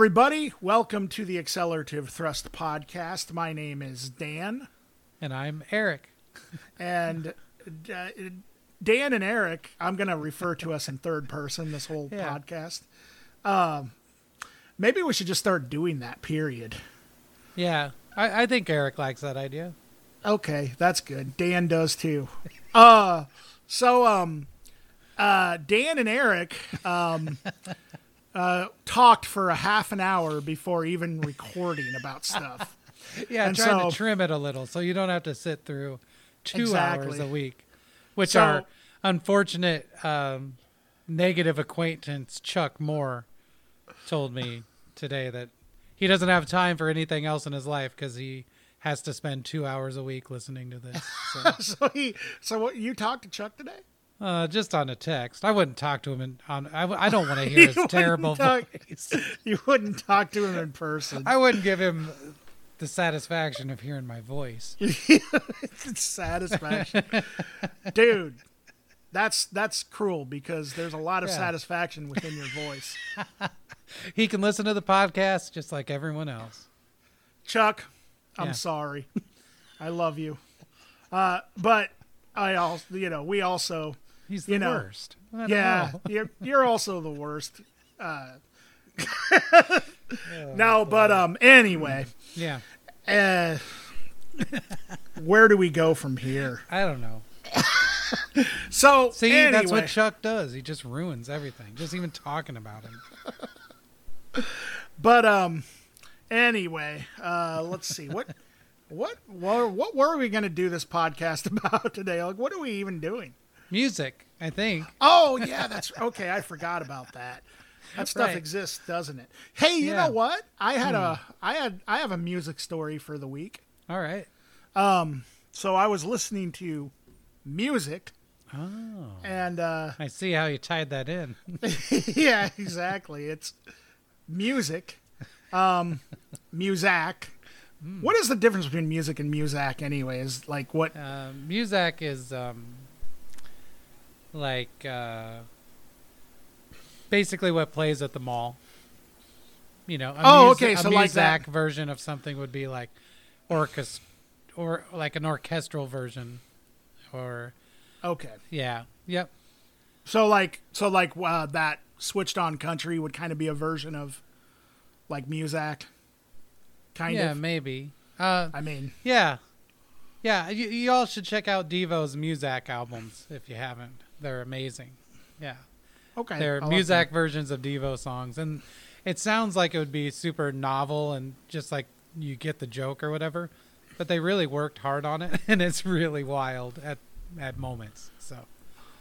everybody. Welcome to the Accelerative Thrust Podcast. My name is Dan. And I'm Eric. And uh, Dan and Eric, I'm going to refer to us in third person this whole Yeah. podcast. Um, maybe we should just start doing that, period. Yeah, I, I think Eric likes that idea. Okay, that's good. Dan does too. Uh, so, um, uh, Dan and Eric, um, uh, talked for a half an hour before even recording about stuff. Yeah, And trying so- to trim it a little so you don't have to sit through two hours a week, which So- our unfortunate um, negative acquaintance Chuck Moore told me today that he doesn't have time for anything else in his life because he has to spend two hours a week listening to this. So, so he, so what, you talked to Chuck today? Uh, just on a text, I wouldn't talk to him. In, on I, I don't want to hear his terrible talk- voice. You wouldn't talk to him in person. I wouldn't give him the satisfaction of hearing my voice. satisfaction, dude. That's that's cruel because there's a lot of Yeah. satisfaction within your voice. He can listen to the podcast just like everyone else. Chuck, I'm Yeah. sorry. I love you, uh, but I also, you know, we also, He's the You know, worst. Yeah, know. you're you're also the worst. Uh, no, but um, anyway, Yeah. uh, where do we go from here? I don't know. So See, anyway, that's what Chuck does. He just ruins everything. Just even talking about him. But um, anyway, uh, let's see what what what what were we going to do this podcast about today? Like, what are we even doing? Music, I think. Oh yeah, that's okay. I forgot about that. That stuff Right. exists, doesn't it? Hey, you Yeah. know what? I had a I had I have a music story for the week. All right. Um so I was listening to music, Oh. and uh, I see how you tied that in. yeah, exactly. It's music, um, Muzak. What is the difference between music and Muzak, anyways? Like what? Uh, Muzak is um, like uh, basically what plays at the mall. You know, a Oh, okay, A so like that. Version of something would be like orchest or like an orchestral version, or Okay, yeah, yep, so like so like uh, that switched on country would kind of be a version of like Muzak, kind yeah, of. Yeah, maybe. Uh, I mean, yeah, yeah. You, you all should check out Devo's Muzak albums if you haven't. They're amazing. Yeah. okay, They're I'll Muzak versions of Devo songs, and it sounds like it would be super novel and just like you get the joke or whatever. But they really worked hard on it, and it's really wild at at moments. So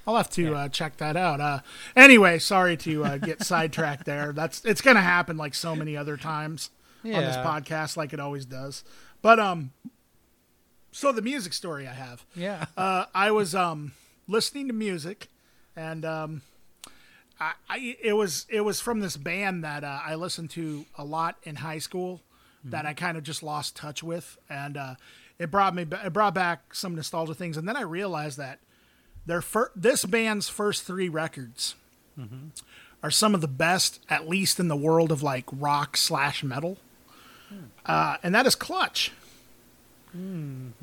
I'll have to Yeah. uh, check that out. Uh, anyway, sorry to uh, get sidetracked there. That's it's going to happen like so many other times on this podcast, like it always does. But um, so the music story I have. yeah, uh, I was um, listening to music, and um, I, I it was it was from this band that uh, I listened to a lot in high school that I kind of just lost touch with, and uh, it brought me it brought back some nostalgia things, and then I realized that their fir- this band's first three records are some of the best, at least in the world of like rock slash metal, uh, and that is Clutch.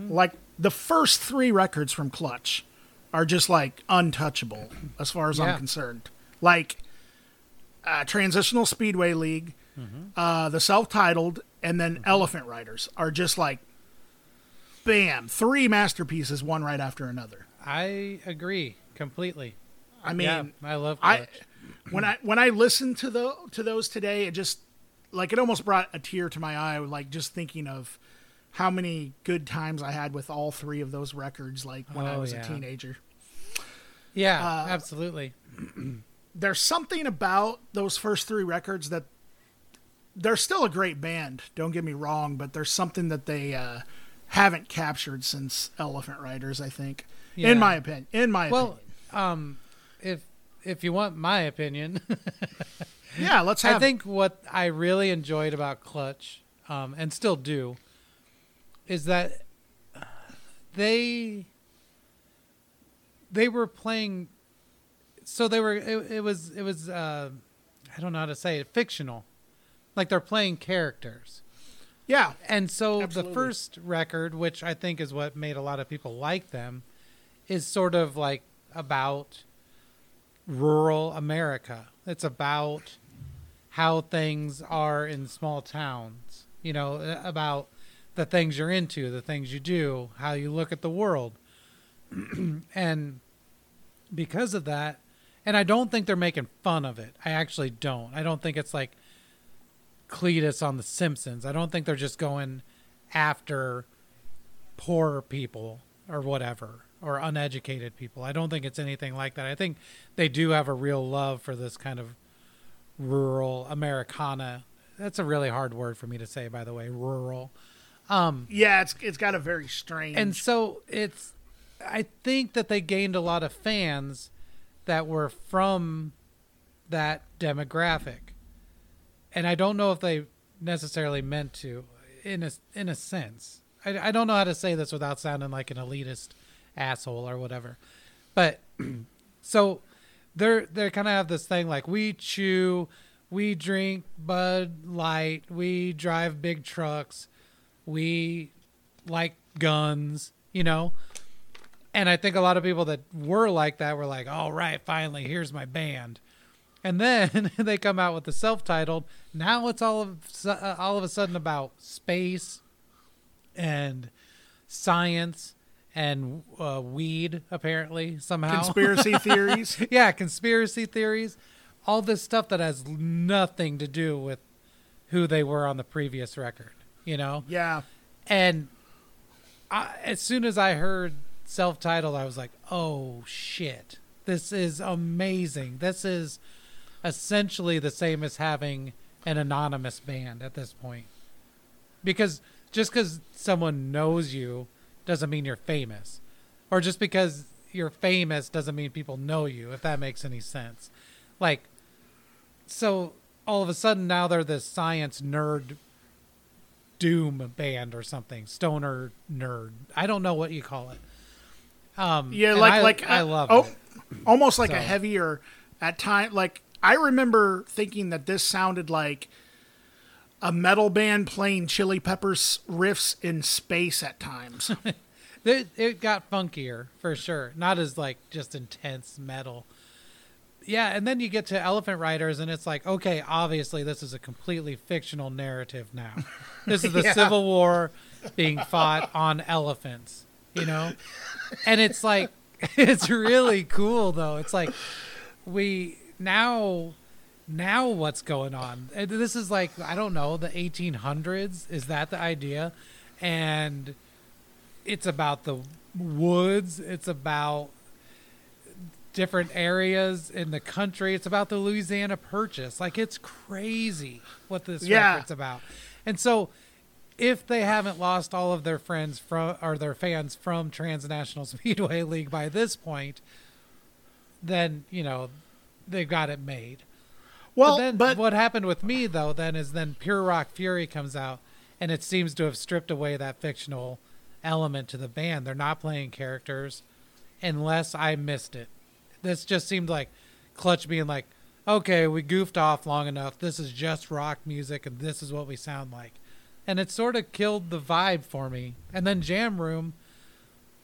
Like the first three records from Clutch are just like untouchable as far as Yeah. I'm concerned. Like uh, Transnational Speedway League, uh, the self-titled, and then Elephant Riders are just like, bam, three masterpieces, one right after another. I agree completely. I mean, yeah, I love I when I when I listened to the to those today, it just like it almost brought a tear to my eye, like just thinking of how many good times I had with all three of those records, like when I Oh, was yeah. a teenager. yeah, uh, absolutely. There's something about those first three records that they're still a great band. Don't get me wrong, but there's something that they uh, haven't captured since Elephant Riders. I think, Yeah. in my opinion. In my Well, opinion, um, if if you want my opinion, yeah. Let's have. I think what I really enjoyed about Clutch, um, and still do, is that they they were playing. So they were. It, it was. It was. Uh, I don't know how to say it. Fictional. like they're playing characters. Yeah. And so Absolutely. the first record, which I think is what made a lot of people like them, is sort of like about rural America. It's about how things are in small towns, you know, about the things you're into, the things you do, how you look at the world. and because of that, and I don't think they're making fun of it. I actually don't. I don't think it's like Cletus on The Simpsons. I don't think they're just going after poor people or whatever or uneducated people. I don't think it's anything like that. I think they do have a real love for this kind of rural Americana. That's a really hard word for me to say, by the way, rural. Um, Yeah, it's it's got a very strange and so it's, I think that they gained a lot of fans that were from that demographic. And I don't know if they necessarily meant to, in a in a sense. I, I don't know how to say this without sounding like an elitist asshole or whatever. But so they're they kind of have this thing like we chew, we drink Bud Light, we drive big trucks, we like guns, you know. And I think a lot of people that were like that were like, "All right, finally, here's my band." And then they come out with the self-titled. Now it's all of uh, all of a sudden about space and science and uh, weed. Apparently, somehow conspiracy theories. yeah, conspiracy theories, all this stuff that has nothing to do with who they were on the previous record. You know, Yeah. and I, as soon as I heard self-titled, I was like, "Oh shit, this is amazing! This is essentially the same as having an anonymous band at this point." Because just because someone knows you doesn't mean you're famous, or just because you're famous doesn't mean people know you. If that makes any sense, like, so all of a sudden now they're this science nerd doom band or something stoner nerd. I don't know what you call it. Um Yeah, like I, like i uh, love oh, it. almost like a heavier at time. Like I remember thinking that this sounded like a metal band playing Chili Peppers riffs in space at times. it, it got funkier for sure. Not as like just intense metal. Yeah and then you get to elephant riders and it's like okay obviously this is a completely fictional narrative now this is the Yeah. civil war being fought on elephants you know? And it's like it's really cool though. It's like we now now what's going on? Uh, this is like i don't know the 1800s is that the idea? And it's about the woods. It's about different areas in the country. It's about the louisiana purchase. Like it's crazy what this Yeah. record's about and so if they haven't lost all of their friends from or their fans from transnational speedway league by this point then you know they've got it made Well, but then but what happened with me though then is then Pure Rock Fury comes out and it seems to have stripped away that fictional element to the band. They're not playing characters unless I missed it. This just seemed like Clutch being like, "Okay, we goofed off long enough. This is just rock music and this is what we sound like." And it sort of killed the vibe for me. And then Jam Room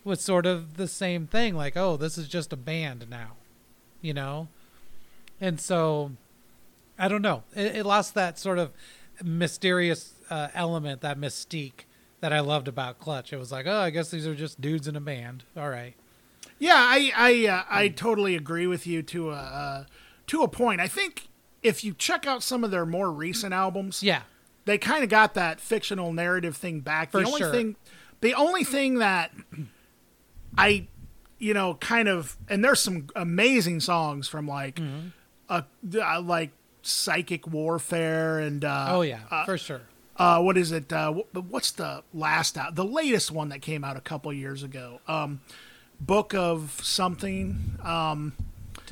was sort of the same thing like, "Oh, this is just a band now." You know? And so I don't know. It, it lost that sort of mysterious uh, element, that mystique that I loved about Clutch. It was like, oh, I guess these are just dudes in a band. All right. yeah, I I uh, I totally agree with you to a uh, to a point. I think if you check out some of their more recent albums, Yeah. they kind of got that fictional narrative thing back. For the only sure. thing, the only thing that I, you know, kind of, and there's some amazing songs from like, Mm-hmm. uh, uh, like psychic warfare and uh, Oh yeah, uh, for sure. uh, what is it? Uh, wh- what's the last out? The latest one that came out a couple years ago. Um, Book of something. Um,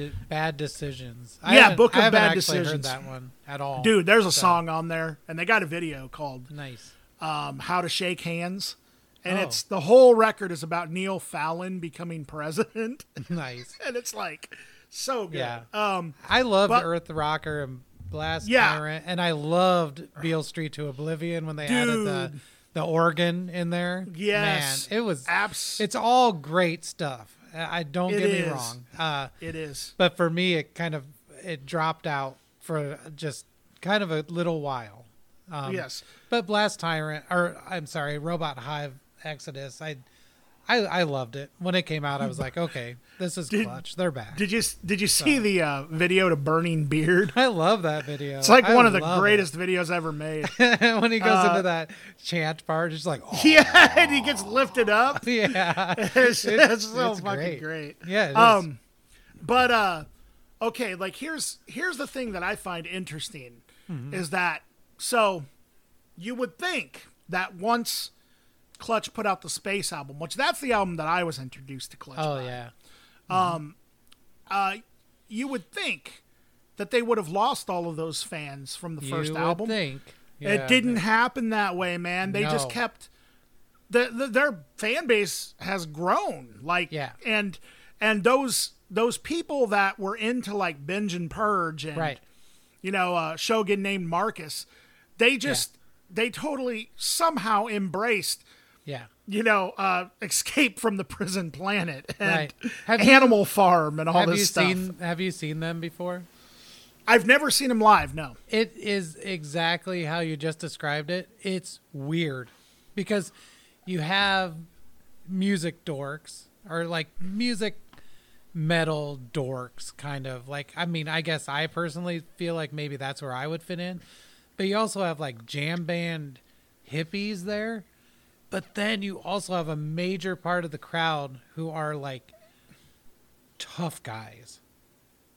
D- bad decisions. I Yeah, Book of Bad Decisions. Heard that one at all, dude, there's a So, song on there, and they got a video called Nice. um, "How to Shake Hands," and Oh. it's the whole record is about Neil Fallon becoming president, nice. and it's like so good. Yeah. Um, I loved But- Earth Rocker and Blast Yeah. Tyrant, and I loved Beale Street to Oblivion when they added the the organ in there. Yes. Man, it was Abs- it's all great stuff. I don't It get is. me wrong. Uh, it is. but for me, it kind of it dropped out for just kind of a little while. Um, yes. But Blast Tyrant, or I'm sorry, Robot Hive Exodus, I, I, I loved it when it came out. I was like, okay, this is Did- clutch. They're back. Did you did you see the uh, video to Burning Beard? I love that video. It's like I one of the greatest videos ever made. when he goes Uh, into that chant part, just like, oh, yeah, and he gets lifted up. yeah, It's, it's so it's fucking great. great. yeah. it is. Um, but uh, okay, like here's here's the thing that I find interesting Mm-hmm. is that so you would think that once Clutch put out the Space album, which that's the album that I was introduced to Clutch. oh by, yeah, uh, you would think that they would have lost all of those fans from the you first would album. think. Yeah. It didn't happen that way, man. They just kept the, the their fan base has grown. Like Yeah. and and those those people that were into like binge and purge and Right. you know uh, Shogun named Marcus, they just they totally somehow embraced Yeah. you know uh, escape from the prison planet and Right. Have you- Animal Farm and all Have this you stuff. seen Have you seen them before? I've never seen them live. No. It is exactly how you just described it. It's weird because you have music dorks or like music metal dorks kind of like I mean I guess I personally feel like maybe that's where I would fit in. But you also have like jam band hippies there. But then you also have a major part of the crowd who are like tough guys.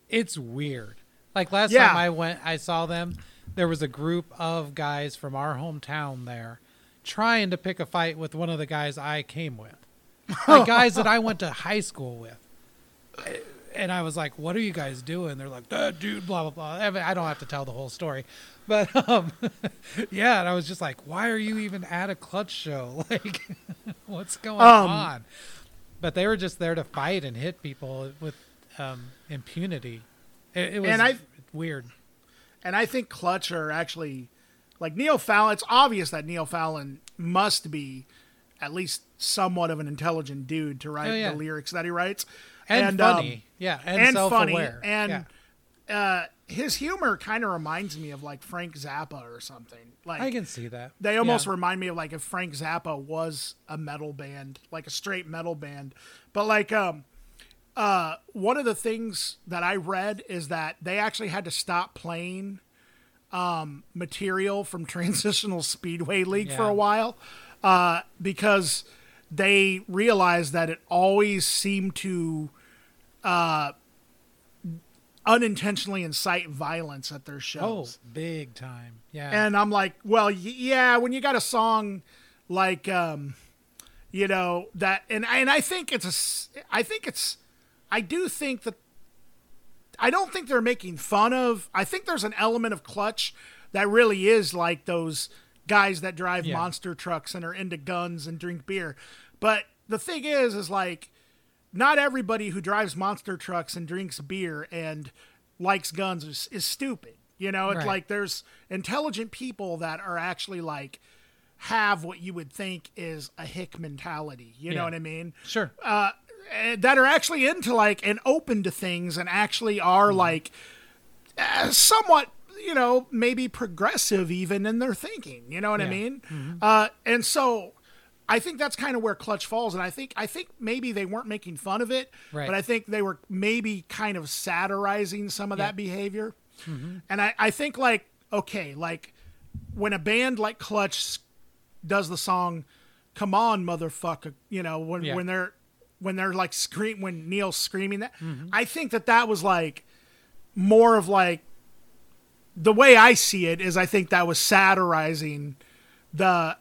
It's weird. Like last Yeah. time I went, I saw them. There was a group of guys from our hometown there trying to pick a fight with one of the guys I came with. Like guys that I went to high school with. And I was like, "What are you guys doing?" They're like, "That dude, blah blah blah." I, mean, I don't have to tell the whole story, but um, yeah. And I was just like, "Why are you even at a clutch show? Like, what's going Um, on?" But they were just there to fight and hit people with um, impunity. It, it was And I- weird. And I think Clutch are actually like Neil Fallon. It's obvious that Neil Fallon must be at least somewhat of an intelligent dude to write Oh, yeah. the lyrics that he writes, And, um, funny, yeah, and, and funny, and yeah. uh, his humor kind of reminds me of like Frank Zappa or something. Like I can see that. they almost Yeah. remind me of like if Frank Zappa was a metal band, like a straight metal band. But like um uh one of the things that I read is that they actually had to stop playing um material from Transnational Speedway League for a while uh because they realized that it always seemed to uh unintentionally incite violence at their Oh, shows. big time. Yeah. And I'm like, well, y- yeah, when you got a song like, um, you know, that, and, and I think it's a I think it's, I do think that, I don't think they're making fun of, I think there's an element of clutch that really is like those guys that drive Yeah. monster trucks and are into guns and drink beer. But the thing is, is like, not everybody who drives monster trucks and drinks beer and likes guns is, is stupid. You know, it's Right. like there's intelligent people that are actually like have what you would think is a hick mentality. You know what I mean? sure. Uh, that are actually into like and open to things and actually are Mm-hmm. like uh, somewhat you know maybe progressive even in their thinking you know what i mean Mm-hmm. uh, and so i think that's kind of where clutch falls and i think i think maybe they weren't making fun of it Right. but i think they were maybe kind of satirizing some of that behavior mm-hmm. and I, I think like okay like when a band like clutch does the song come on motherfucker you know when Yeah. when they're when they're like scream when neil's screaming that mm-hmm. i think that that was like more of like the way i see it is i think that was satirizing the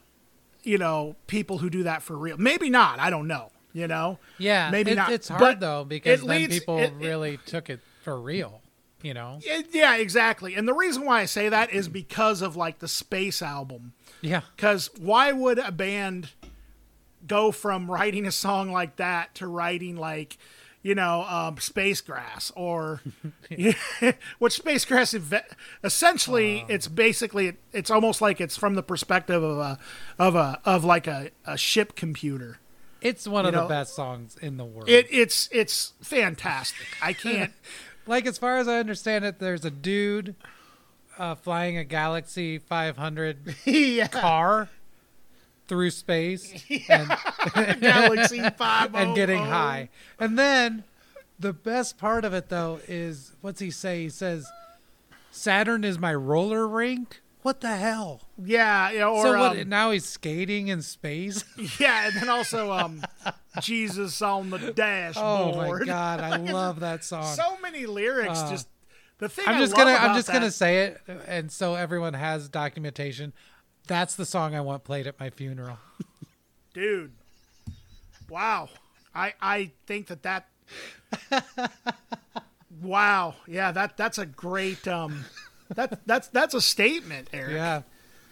you know people who do that for real maybe not i don't know you know Yeah. maybe it- not It's hard but though because it then leads- people it- it- really took it for real. You know. it- yeah exactly and the reason why i say that is mm-hmm. because of like the space album Yeah. Because why would a band go from writing a song like that to writing like, you know, um, space grass or which space grass ev- essentially it's basically it's almost like it's from the perspective of a of a of like a, a ship computer. It's one You of know, the best songs in the world. It it's it's fantastic. I can't like as far as I understand it, there's a dude uh, flying a Galaxy 500 yeah. car through space and, Galaxy Five and getting oh oh. high. And then the best part of it though is what's he say? He says Saturn is my roller rink. What the hell? Yeah, yeah, or so what? um, now he's skating in space. yeah, and then also um, Jesus on the dashboard. Oh my god, I love that song. so many lyrics. Uh, just the thing. I'm just gonna I'm just gonna say it, and so everyone has documentation. That's the song I want played at my funeral. dude. Wow, I I think that that. wow, yeah that that's a great um, that that's that's a statement, Eric. Yeah,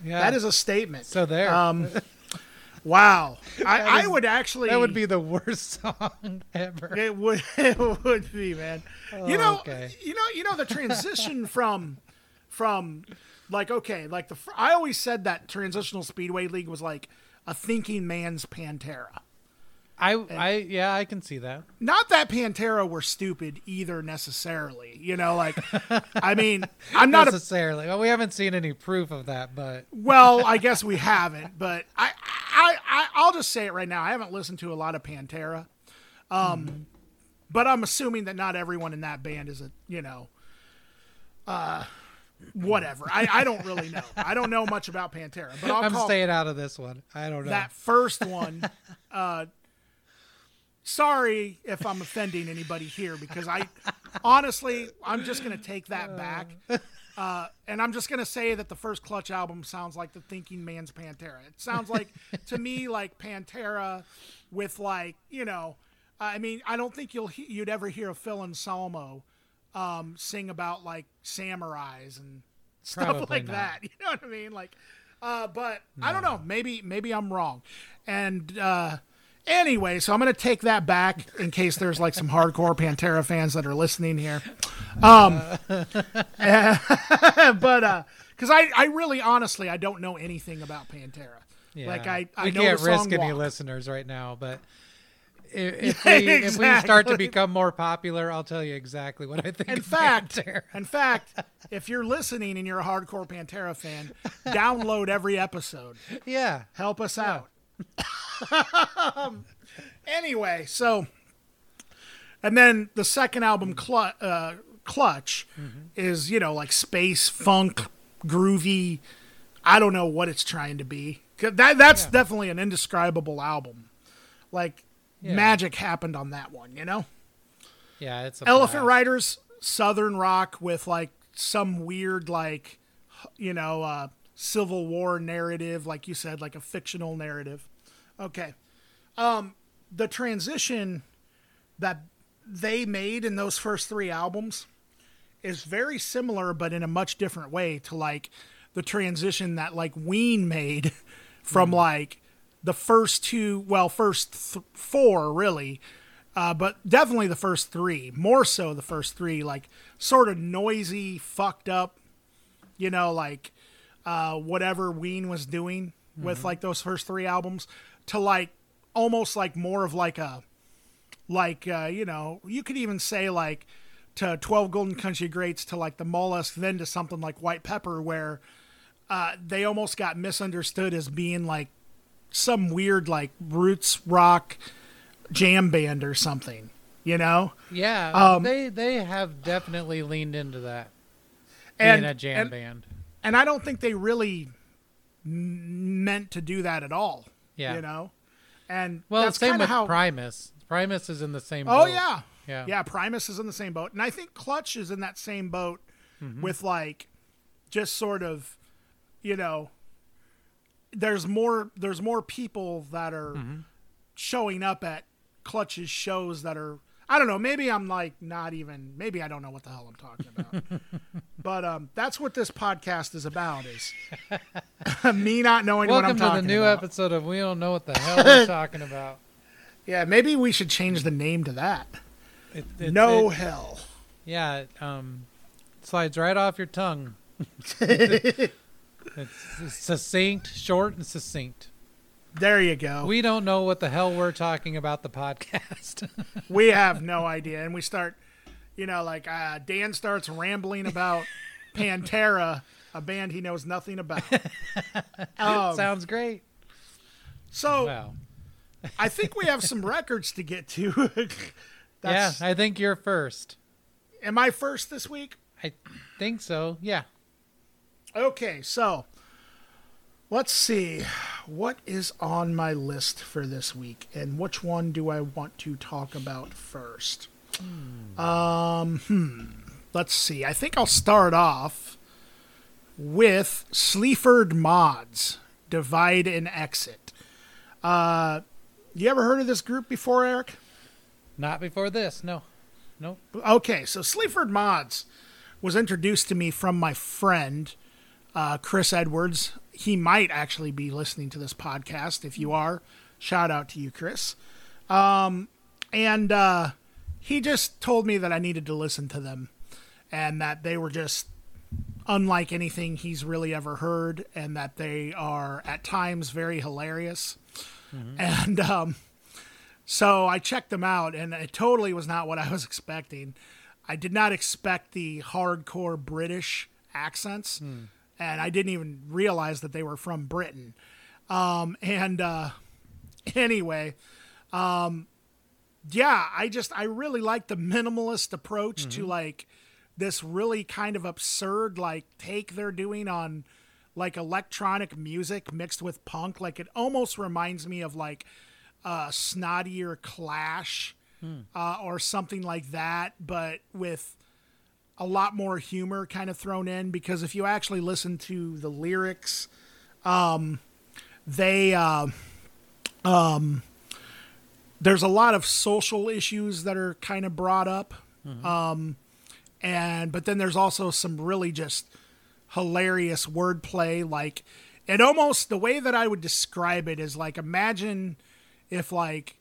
yeah. That is a statement. so there. Um, wow, I, That I would actually that would be the worst song ever. It would it would be, man. you know, okay. you know, you know the transition from from like okay, like the I always said that transnational speedway league was like a thinking man's Pantera. I I yeah, I can see that. Not that Pantera were stupid either necessarily. You know, like I mean, I'm not a necessarily. well, we haven't seen any proof of that, but well, I guess we haven't, but I, I, I, I'll just say it right now. I haven't listened to a lot of Pantera, um, but I'm assuming that not everyone in that band is a, you know, uh, whatever. I, I don't really know. I don't know much about Pantera, but I'll I'm call staying out of this one. I don't know. that first one. Uh, sorry if I'm offending anybody here because I, honestly, I'm just gonna take that back. Uh, and I'm just gonna say that the first Clutch album sounds like the Thinking Man's Pantera. It sounds like to me like Pantera with like you know, I mean I don't think you'll he- you'd ever hear a Phil Anselmo um, sing about like samurais and stuff Probably like not. that. You know what I mean? Like, uh, but I don't know. Maybe maybe I'm wrong. And uh, anyway, so I'm gonna take that back in case there's like some hardcore Pantera fans that are listening here. Um, but uh, because I I really honestly I don't know anything about Pantera. Yeah. Like I I we know can't risk any listeners right now, but if we if we start to become more popular, I'll tell you exactly what I think. In fact, Pantera. in fact, if you're listening and you're a hardcore Pantera fan, download every episode. yeah, Help us out. anyway, so and then the second album, Clu- uh, Clutch, is you know like space funk, groovy. I don't know what it's trying to be. That that's definitely an indescribable album. Like Yeah. magic happened on that one, you know. yeah, it's a Elephant blast. Riders, Southern rock with like some weird like, you know, uh, Civil War narrative, like you said, like a fictional narrative. Okay, um, the transition that they made in those first three albums is very similar, but in a much different way to like the transition that like Ween made from like the first two, well, first th- four really, uh, but definitely the first three, more so the first three, like sort of noisy, fucked up, you know, like uh, whatever Ween was doing with like those first three albums, to like almost like more of like a like uh, you know you could even say like to 12 golden country greats to like the mollusk then to something like white pepper where uh, they almost got misunderstood as being like some weird like roots rock jam band or something you know Yeah, Um, they they have definitely leaned into that and a jam and, band. and i don't think they really meant to do that at all Yeah. you know and Well, that's same with how Primus. Primus is in the same. oh boat. yeah yeah, Yeah, Primus is in the same boat, and I think Clutch is in that same boat Mm-hmm. with like just sort of, you know, there's more there's more people that are Mm-hmm. showing up at Clutch's shows that are I don't know, maybe I'm like not even maybe I don't know what the hell I'm talking about. but um that's what this podcast is about is me not knowing what I'm Welcome to the new about. episode of We Don't Know What the Hell We're Talking About. Yeah, maybe we should change the name to that. It, it, no it- hell. yeah, um, slides right off your tongue. It's succinct, short, and succinct. There you go. We, don't know what the hell we're talking about the podcast. We have no idea, and we start, you know, like uh, Dan starts rambling about Pantera, a band he knows nothing about. Um, Sounds great. so Wow. I think we have some records to get to. Yeah, I think you're first. Am I first this week? I think so. Yeah. Okay, so let's see what is on my list for this week and which one do I want to talk about first. Um, hmm. Let's see. I think I'll start off with Sleaford Mods, Divide and Exit. Uh, you ever heard of this group before, Eric? Not before this. No. Nope. Okay, so Sleaford Mods was introduced to me from my friend uh, Chris Edwards. He might actually be listening to this podcast. If you are, shout out to you, Chris. Um, and uh, he just told me that I needed to listen to them, and that they were just unlike anything he's really ever heard, and that they are at times very hilarious. And um, so I checked them out, and it totally was not what I was expecting. I did not expect the hardcore British accents, and I didn't even realize that they were from Britain. Um, and uh, anyway, um, yeah, I just I really like the minimalist approach to like this really kind of absurd like take they're doing on like electronic music mixed with punk. Like it almost reminds me of like uh, snottier Clash uh, or something like that, but with a lot more humor kind of thrown in. Because if you actually listen to the lyrics, um, they uh, um, there's a lot of social issues that are kind of brought up, um, and but then there's also some really just hilarious wordplay. Like it almost the way that I would describe it is like imagine if like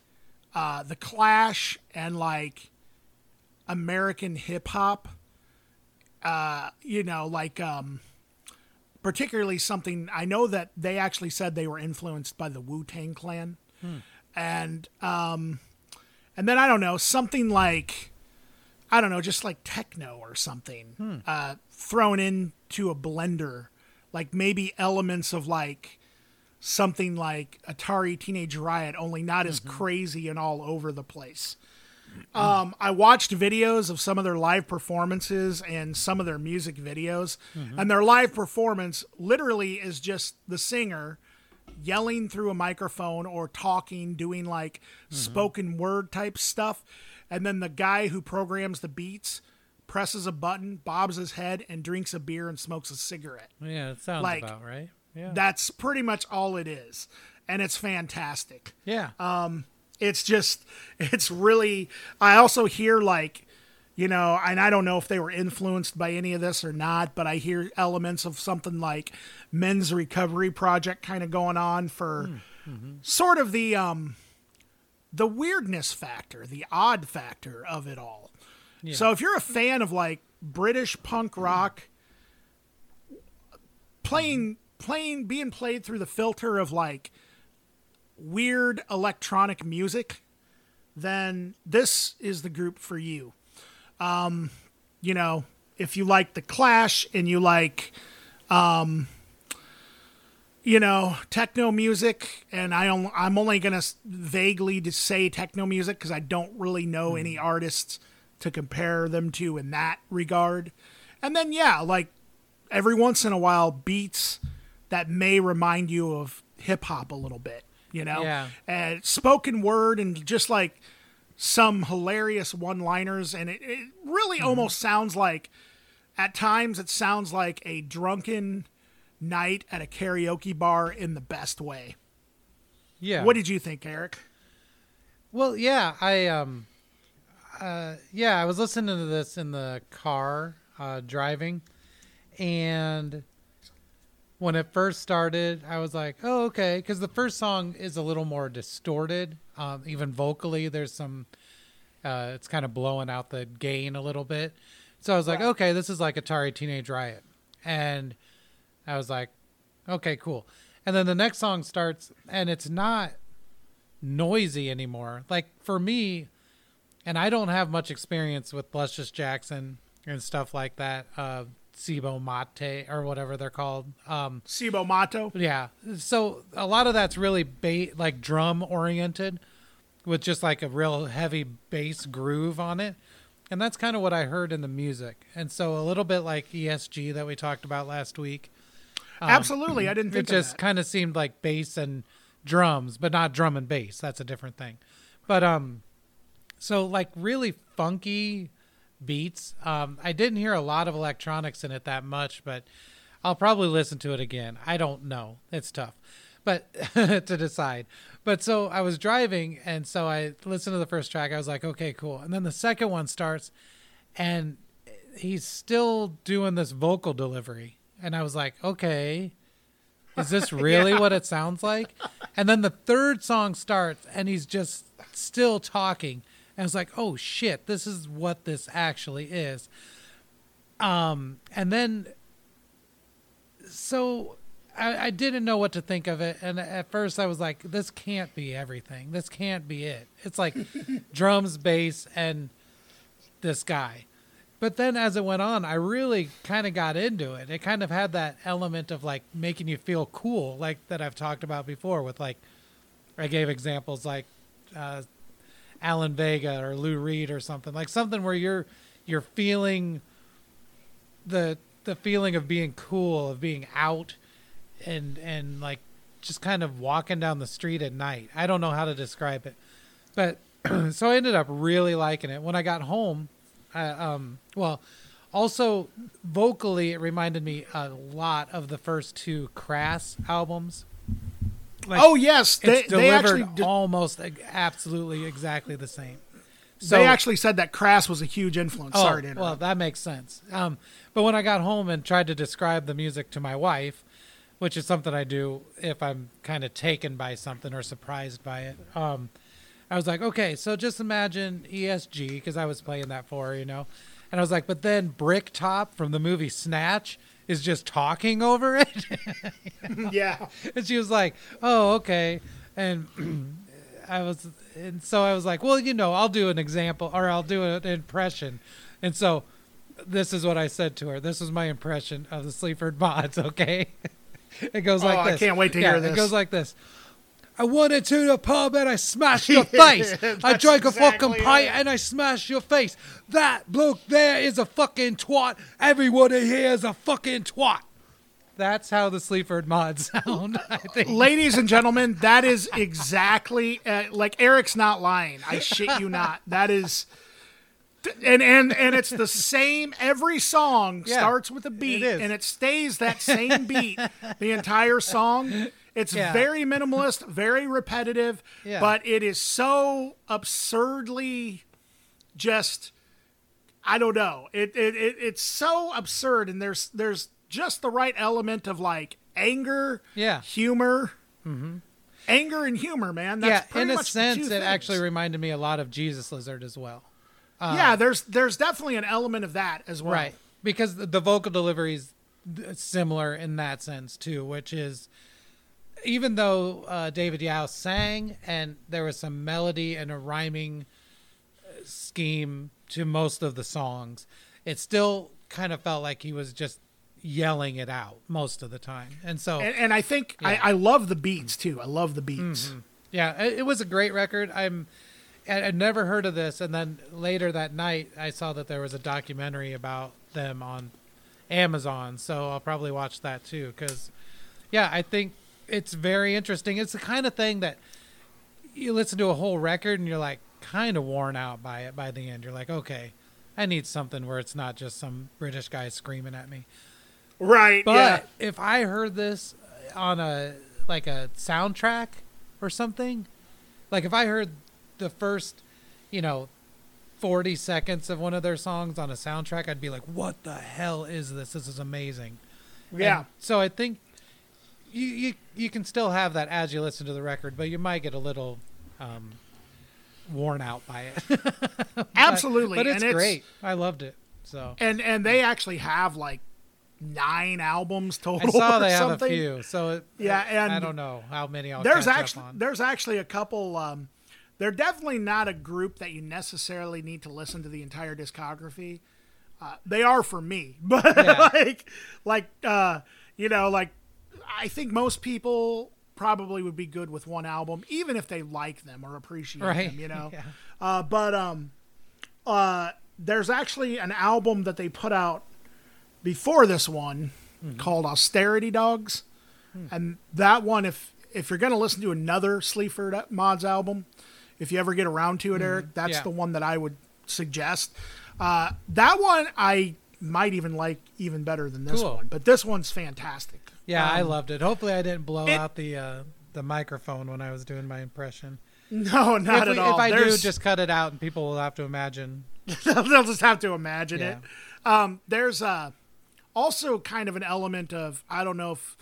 uh, the Clash and like American hip hop, uh, you know, like um, particularly something I know that they actually said they were influenced by the Wu Tang Clan, and um, and then I don't know something like I don't know just like techno or something uh, thrown into a blender, like maybe elements of like something like Atari Teenage Riot, only not as crazy and all over the place. Um, I watched videos of some of their live performances and some of their music videos, mm-hmm. and their live performance literally is just the singer yelling through a microphone or talking, doing like mm-hmm. spoken word type stuff, and then the guy who programs the beats presses a button, bobs his head, and drinks a beer and smokes a cigarette. Yeah, it sounds Like, about right. Yeah. That's pretty much all it is, and it's fantastic yeah. Um, it's just it's really i also hear like you know and i don't know if they were influenced by any of this or not but i hear elements of something like men's recovery project kind of going on for hmm, mm-hmm. sort of the um the weirdness factor the odd factor of it all. So if you're a fan of like british punk mm-hmm. rock playing mm-hmm. playing being played through the filter of like weird electronic music, then this is the group for you. Um, you know, if you like the Clash and you like, um, you know, techno music, and I I'm only gonna vaguely to say techno music because I don't really know any artists to compare them to in that regard. And then yeah, like every once in a while, beats that may remind you of hip hop a little bit, you know, Yeah. and spoken word and just like some hilarious one liners. And it, it really almost sounds like, at times, it sounds like a drunken night at a karaoke bar in the best way. Yeah. What did you think, Eric? Well, yeah, I um, uh, yeah, I was listening to this in the car uh, driving, and when it first started, I was like, "Oh, okay," because the first song is a little more distorted, um, even vocally. There's some Uh, it's kind of blowing out the gain a little bit. So I was like, okay, this is like Atari Teenage Riot, and I was like, okay, cool. And then the next song starts, and it's not noisy anymore. Like for me, and I don't have much experience with Luscious Jackson and stuff like that. Uh, Cibo Mate or whatever they're called. Um, Cibo Matto. yeah. So a lot of that's really ba- like drum oriented with just like a real heavy bass groove on it. And that's kind of what I heard in the music. And so a little bit like ESG that we talked about last week. Absolutely, I didn't Um, It just kind of seemed like bass and drums, but not drum and bass. That's a different thing. But um so like really funky beats. Um I didn't hear a lot of electronics in it that much, but I'll probably listen to it again. I don't know. It's tough. But to decide. But so I was driving and so I listened to the first track. I was like, "Okay, cool." And then the second one starts and he's still doing this vocal delivery. And I was like, "Okay, is this really what it sounds like? And then the third song starts and he's just still talking. And I was like, oh shit, this is what this actually is. Um, and then, so I, I didn't know what to think of it. And at first I was like, this can't be everything. This can't be it. It's like drums, bass, and this guy. But then as it went on, I really kind of got into it. It kind of had that element of like making you feel cool, like that I've talked about before with like, I gave examples like uh, Alan Vega or Lou Reed or something, like something where you're you're feeling the the feeling of being cool, of being out and and like just kind of walking down the street at night. I don't know how to describe it. But so I ended up really liking it. When I got home, I, um, well, also vocally, it reminded me a lot of the first two Crass albums. Like, oh yes, they, it's they delivered actually did- almost absolutely exactly the same. So they actually said that Crass was a huge influence. Oh, Sorry to well, that makes sense. Um, but when I got home and tried to describe the music to my wife, which is something I do if I'm kind of taken by something or surprised by it, um, I was like, okay, so just imagine ESG because I was playing that for her, you know, and I was like, but then Brick Top from the movie Snatch is just talking over it. yeah, and she was like, "Oh, okay." And I was, and so I was like, "Well, you know, I'll do an example, or I'll do an impression." And so, this is what I said to her. This is my impression of the Sleaford Mods. Okay, it goes like Oh, I can't wait to Yeah, hear this. It goes like this. I went into the pub and I smashed your face. I drank a fucking pint it. and I smashed your face. That bloke there is a fucking twat. Everyone in here is a fucking twat. That's how the Sleaford mods sound, I think. ladies and gentlemen, that is exactly uh, like Eric's not lying. I shit you not. That is. And and and it's the same. Every song Yeah, starts with a beat, is. and it stays that same beat the entire song. It's Yeah. very minimalist, very repetitive, Yeah. but it is so absurdly just. I don't know. It, it it it's so absurd, and there's there's just the right element of like anger, Yeah. humor, mm-hmm. anger and humor, man. That's yeah, in a sense, it things. actually reminded me a lot of Jesus Lizard as well. Uh, yeah, there's there's definitely an element of that as well. Right. Because the, the vocal delivery is similar in that sense, too, which is even though uh, David Yow sang and there was some melody and a rhyming uh, scheme to most of the songs, it still kind of felt like he was just yelling it out most of the time. And so. And, and I think Yeah. I, I love the beats too. I love the beats. Yeah, it, it was a great record. I'm I- I'd never heard of this, and then later that night, I saw that there was a documentary about them on Amazon, so I'll probably watch that too. Because, yeah, I think it's very interesting. It's the kind of thing that you listen to a whole record and you're like kind of worn out by it by the end. You're like, okay, I need something where it's not just some British guy screaming at me. Right. But yeah. if I heard this on a like a soundtrack or something, like if I heard the first, you know, 40 seconds of one of their songs on a soundtrack, I'd be like, "What the hell is this? This is amazing." Yeah. And so I think you you you can still have that as you listen to the record, but you might get a little um worn out by it. But- Absolutely, but, it's and great. I loved it. So And and they actually have like nine albums total. I saw or they have a few. So it, Yeah, and I don't know how many I'll there's actually there's actually a couple. Um, they're definitely not a group that you necessarily need to listen to the entire discography. Uh, they are for me, but Yeah. like like uh, you know like I think most people probably would be good with one album, even if they like them or appreciate Right. them. You know, Yeah. uh, but um, uh, there's actually an album that they put out before this one Mm-hmm. called Austerity Dogs, Hmm. and that one, if if you're gonna listen to another Sleaford Mods album, if you ever get around to it, Eric, that's Mm-hmm. Yeah. the one that I would suggest. Uh, that one I might even like even better than this Cool. one, but this one's fantastic. Yeah, I Um, loved it. Hopefully, I didn't blow it- out the uh, the microphone when I was doing my impression. No, not if, we- at all. if I do, just cut it out, and people will have to imagine. they'll just have to imagine Yeah. it. Um, there's uh, also kind of an element of I don't know if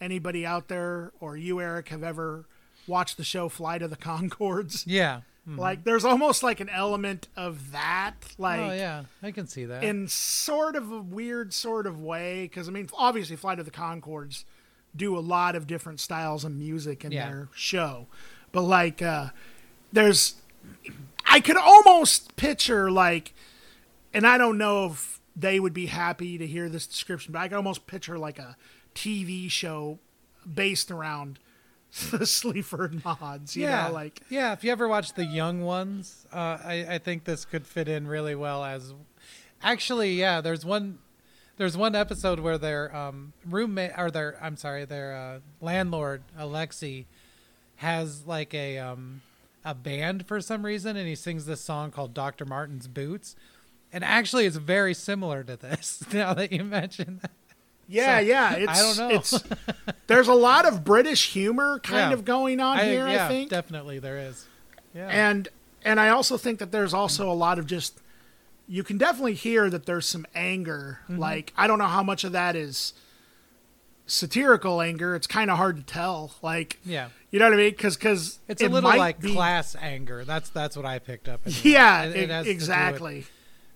anybody out there or you, Eric, have ever watched the show Flight of the Conchords. Yeah. Like, there's almost like an element of that, like oh yeah, I can see that. in sort of a weird sort of way. Because I mean, obviously, Flight of the Conchords do a lot of different styles of music in Yeah. their show, but like, uh, there's, I could almost picture like, and I don't know if they would be happy to hear this description, but I could almost picture like a TV show based around the Sleaford mods. You yeah, know, like yeah. If you ever watch the young ones, uh, I, I think this could fit in really well as. Actually, yeah. There's one. There's one episode where their um, roommate or their I'm sorry, their uh, landlord Alexei has like a um, a band for some reason, and he sings this song called Dr. Martens Boots, and actually it's very similar to this. Now that you mention that, Yeah, So, yeah. It's, I don't know. It's there's a lot of British humor kind Yeah. of going on here. yeah, I think, definitely there is. Yeah, and and I also think that there's also a lot of just you can definitely hear that there's some anger. Mm-hmm. Like I don't know how much of that is satirical anger. It's kind of hard to tell. Like yeah. you know what I mean? Because because It's a little like class anger. That's that's what I picked up. anyway. Yeah, It- it e- to with, exactly.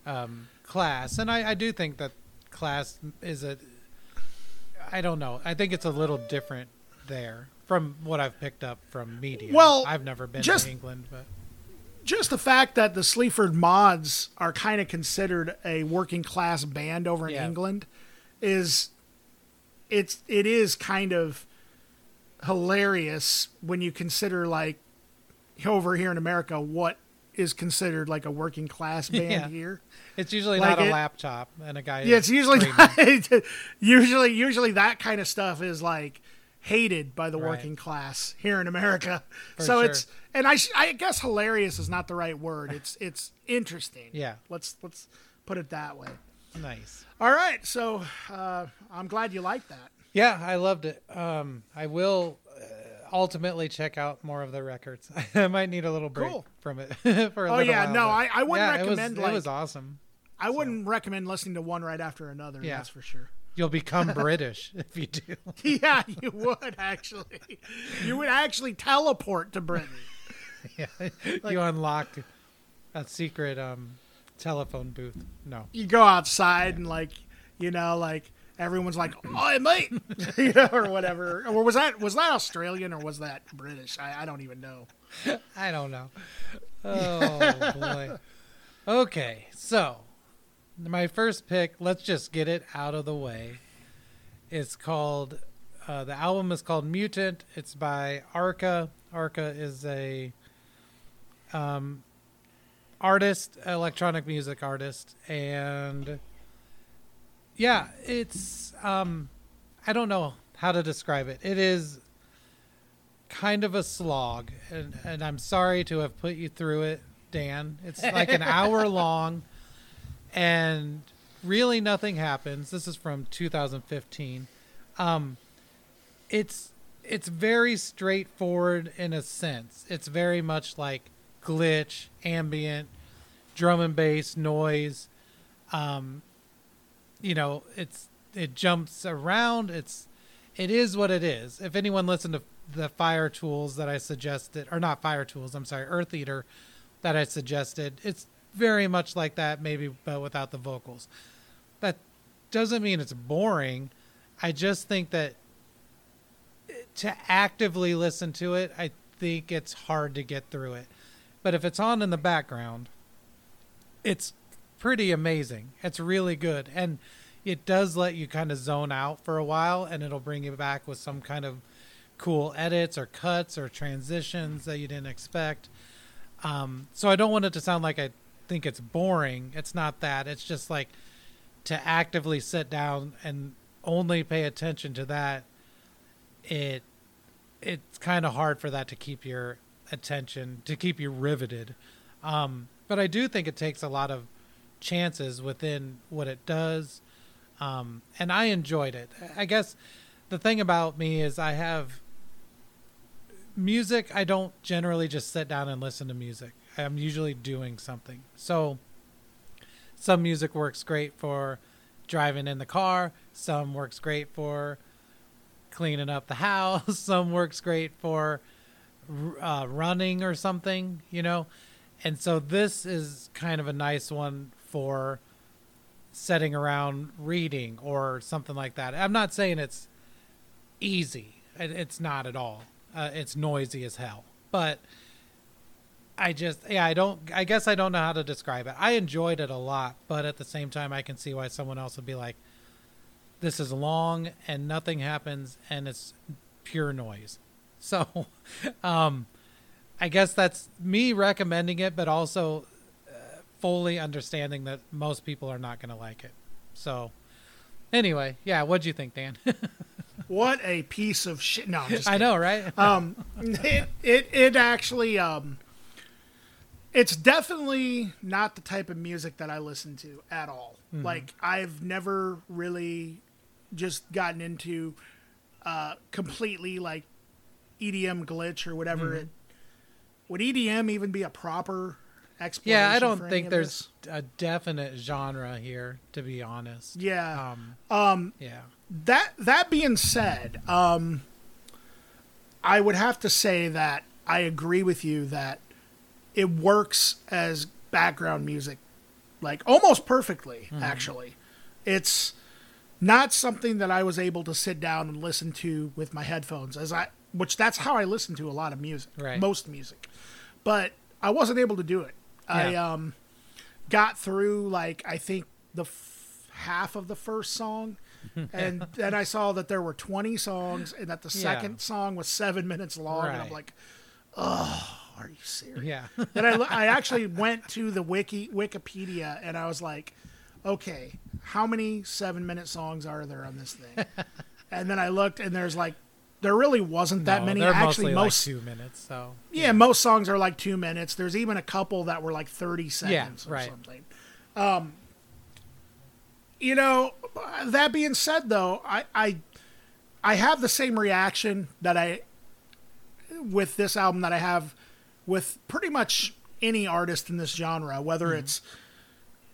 um, class, and I, I do think that class is a. I don't know. I think it's a little different there from what I've picked up from media. Well, I've never been just- to England, but just the fact that the Sleaford Mods are kind of considered a working class band over in Yeah. England is it's it is kind of hilarious when you consider like over here in America what is considered like a working class band Yeah. here. it's usually Like not a laptop and a guy. Yeah, it's usually screaming. usually usually that kind of stuff is like hated by the Right. working class here in America. For so sure. it's and I sh- I guess hilarious is not the right word. It's it's interesting. Yeah. Let's let's put it that way. nice. All right, so uh, I'm glad you like that. Yeah, I loved it. Um, I will ultimately check out more of the records. I might need a little break Cool. from it for a Oh, yeah, while, no, I- I wouldn't yeah, recommend, It was, like- it was awesome. I wouldn't recommend listening to one right after another. Yeah. That's for sure. You'll become British if you do. Yeah, you would actually. You would actually teleport to Britain. yeah, you unlock a secret um, telephone booth. No, you go outside and like you know like everyone's like oh mate you know or whatever or was that was that australian or was that british i, I don't even know I don't know. Oh boy. Okay, so my first pick. Let's just get it out of the way. It's called. Uh, the album is called Mutant. It's by Arca. Arca is a um, artist, electronic music artist, and yeah, it's um, I don't know how to describe it. It is kind of a slog, and, and I'm sorry to have put you through it, Dan. It's like an hour long, and really nothing happens. This is from 2015. Um, it's it's very straightforward in a sense. It's very much like glitch, ambient, drum and bass, noise. Um, you know, it's it jumps around. It's it is what it is. If anyone listened to the Fire-Toolz that I suggested, or not Fire-Toolz, I'm sorry, Eartheater that I suggested. It's very much like that, maybe, but without the vocals. That doesn't mean it's boring. I just think that to actively listen to it, I think it's hard to get through it. But if it's on in the background, it's pretty amazing. It's really good. And it does let you kind of zone out for a while and it'll bring you back with some kind of cool edits or cuts or transitions that you didn't expect. Um, so I don't want it to sound like I think it's boring. It's not that. It's just like to actively sit down and only pay attention to that. It it's kind of hard for that to keep your attention to keep you riveted. Um, but I do think it takes a lot of chances within what it does. Um, and I enjoyed it. I guess the thing about me is I have music. I don't generally just sit down and listen to music. I'm usually doing something. So some music works great for driving in the car. Some works great for cleaning up the house. Some works great for uh, running or something, you know. And so this is kind of a nice one for setting around reading or something like that. I'm not saying it's easy. It's not at all. Uh, it's noisy as hell. But I just yeah, I don't I guess I don't know how to describe it. I enjoyed it a lot, but at the same time I can see why someone else would be like this is long and nothing happens and it's pure noise. So um I guess that's me recommending it but also fully understanding that most people are not going to like it. So anyway, yeah, what'd you think, Dan? what a piece of shit. No, i know, right? um, it, it it actually um, it's definitely not the type of music that I listen to at all. Mm-hmm. Like I've never really just gotten into uh, completely like EDM glitch or whatever. Mm-hmm. It would EDM even be a proper explanation? Yeah, I don't think there's a definite genre here, to be honest. Yeah. Um, um, yeah. That that being said, um, I would have to say that I agree with you that it works as background music, like almost perfectly. Mm-hmm. Actually, it's not something that I was able to sit down and listen to with my headphones, as I, which that's how I listen to a lot of music, right. most music, but I wasn't able to do it. Yeah. I um, got through like I think the f- half of the first song. and then I saw that there were 20 songs and that the second yeah. song was seven minutes long. Right. And I'm like, oh, are you serious? Yeah. and I, I actually went to the wiki Wikipedia and I was like, okay, how many seven minute songs are there on this thing? and then I looked and there's like, there really wasn't that no, many. Actually, most like two minutes. So yeah, yeah, most songs are like two minutes. There's even a couple that were like thirty seconds yeah, or right. something. Um, you know, that being said, though, I, I I have the same reaction that I with this album that I have with pretty much any artist in this genre, whether mm-hmm. it's,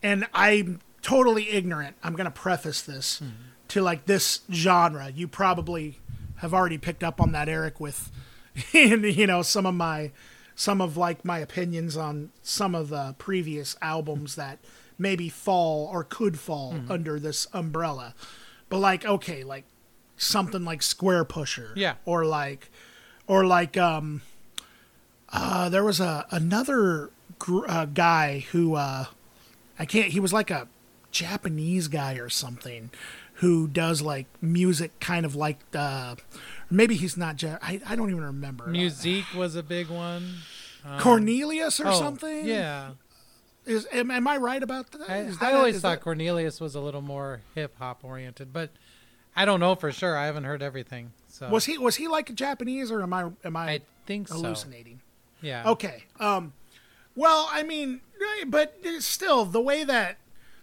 and I'm totally ignorant. I'm going to preface this mm-hmm. to like this genre. You probably have already picked up on that, Eric, with, you know, some of my, some of like my opinions on some of the previous albums that maybe fall or could fall mm-hmm. under this umbrella. But like, okay, like something like Squarepusher, Yeah. Or like, or like, um, uh, there was a another gr- uh, guy who uh, I can't. He was like a Japanese guy or something who does like music, kind of like uh, maybe he's not. I I don't even remember. µ-Ziq was a big one. Um, Cornelius or oh, something. Yeah. Is am, am I right about that? I, that I always thought that... Cornelius was a little more hip hop oriented, but I don't know for sure. I haven't heard everything. So was he was he like a Japanese or am I am I? I think hallucinating. So. Yeah. Okay. Um, well, I mean, but still, the way that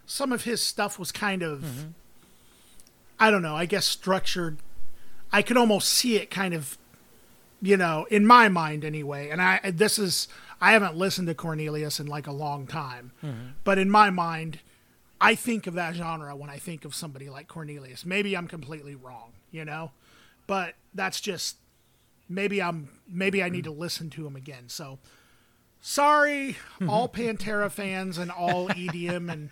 some of his stuff was kind of, mm-hmm. I don't know, I guess structured, I could almost see it kind of, you know, in my mind anyway. And I, this is, I haven't listened to Cornelius in like a long time, mm-hmm. but in my mind, I think of that genre when I think of somebody like Cornelius. Maybe I'm completely wrong, you know, but that's just maybe I'm maybe I need to listen to him again. So sorry, all Pantera fans and all EDM and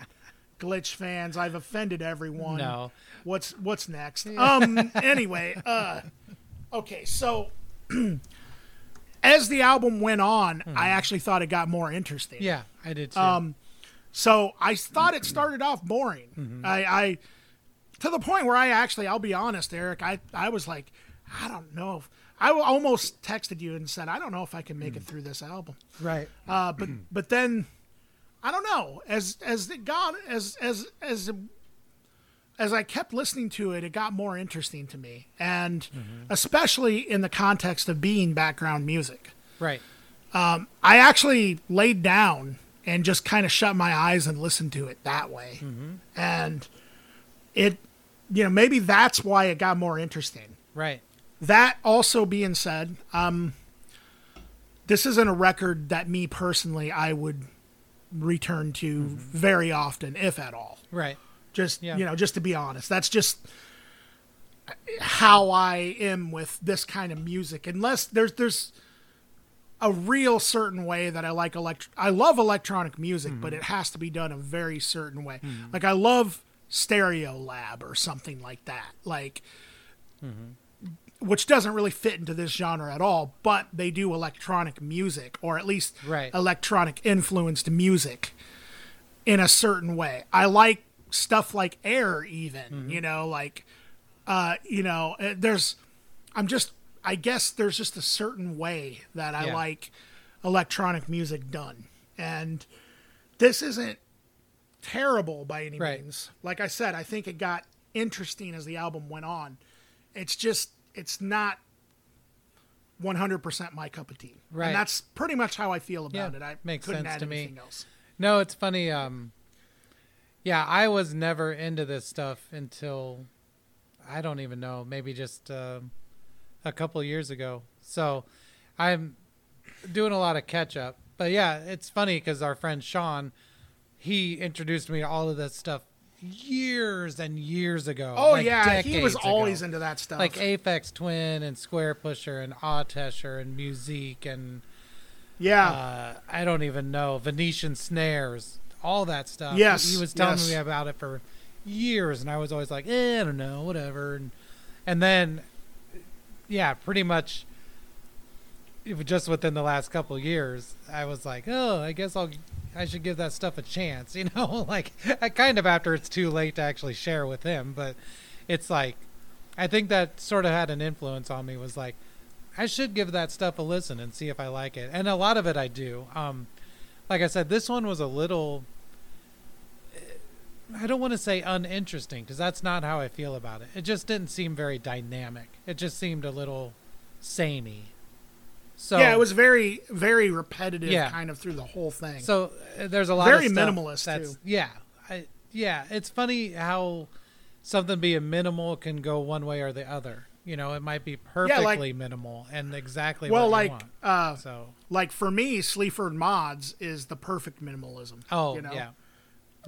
glitch fans. I've offended everyone. No. What's what's next? Um. Anyway. Uh. Okay. So. As the album went on, I actually thought it got more interesting. Yeah, I did too. Um, so I thought it started off boring. I, I to the point where I actually, I'll be honest, Eric, I, I was like, I don't know. If, I almost texted you and said, I don't know if I can make it through this album. right. Uh, but but then, I don't know. As as it got as as as as I kept listening to it, it got more interesting to me, and mm-hmm. especially in the context of being background music. Right. Um, I actually laid down and just kind of shut my eyes and listened to it that way. Mm-hmm. And it, you know, maybe that's why it got more interesting. Right. That also being said, um, this isn't a record that me personally I would return to mm-hmm. very often, if at all. Right. Just Yeah. you know, just to be honest, that's just how I am with this kind of music. Unless there's there's a real certain way that I like elect. I love electronic music, but mm-hmm. it has to be done a very certain way. Mm-hmm. Like I love Stereolab or something like that. Like. Which doesn't really fit into this genre at all, but they do electronic music, or at least Right. electronic influenced music in a certain way. I like stuff like air even, Mm-hmm. you know, like uh, you know, uh, there's I'm just I guess there's just a certain way that I Yeah. like electronic music done. And this isn't terrible by any Right. means. Like I said, I think it got interesting as the album went on. It's just it's not 100% my cup of tea. Right. And that's pretty much how I feel about Yeah, it. I makes couldn't sense add to me. else. No, it's funny. Um, yeah, I was never into this stuff until I don't even know, maybe just um a couple years ago. So I'm doing a lot of catch up. But yeah, it's funny because our friend Sean, he introduced me to all of this stuff years and years ago. Oh like yeah, he was always ago. into that stuff. like Aphex Twin and Squarepusher and Autechre and µ-Ziq and yeah. uh, I don't even know Venetian snares, all that stuff. Yes, he, he was telling yes. me about it for years, and I was always like, eh, I don't know, whatever. And and then, yeah, pretty much, just within the last couple of years, I was like, oh, I guess I'll. I should give that stuff a chance, you know, like I kind of after it's too late to actually share with him, but it's like I think that sort of had an influence on me was like I should give that stuff a listen and see if I like it. And a lot of it I do. Um, like I said, this one was a little. I don't want to say uninteresting because that's not how I feel about it. It just didn't seem very dynamic. It just seemed a little samey. So yeah, it was very, very repetitive, Yeah. kind of through the whole thing. So uh, there's a lot Very of stuff minimalist, that's, too. Yeah, I, yeah. It's funny how something being minimal can go one way or the other. You know, it might be perfectly like- minimal and exactly well, what like, uh, So like for me, Sleaford Mods is the perfect minimalism. Oh you know? yeah,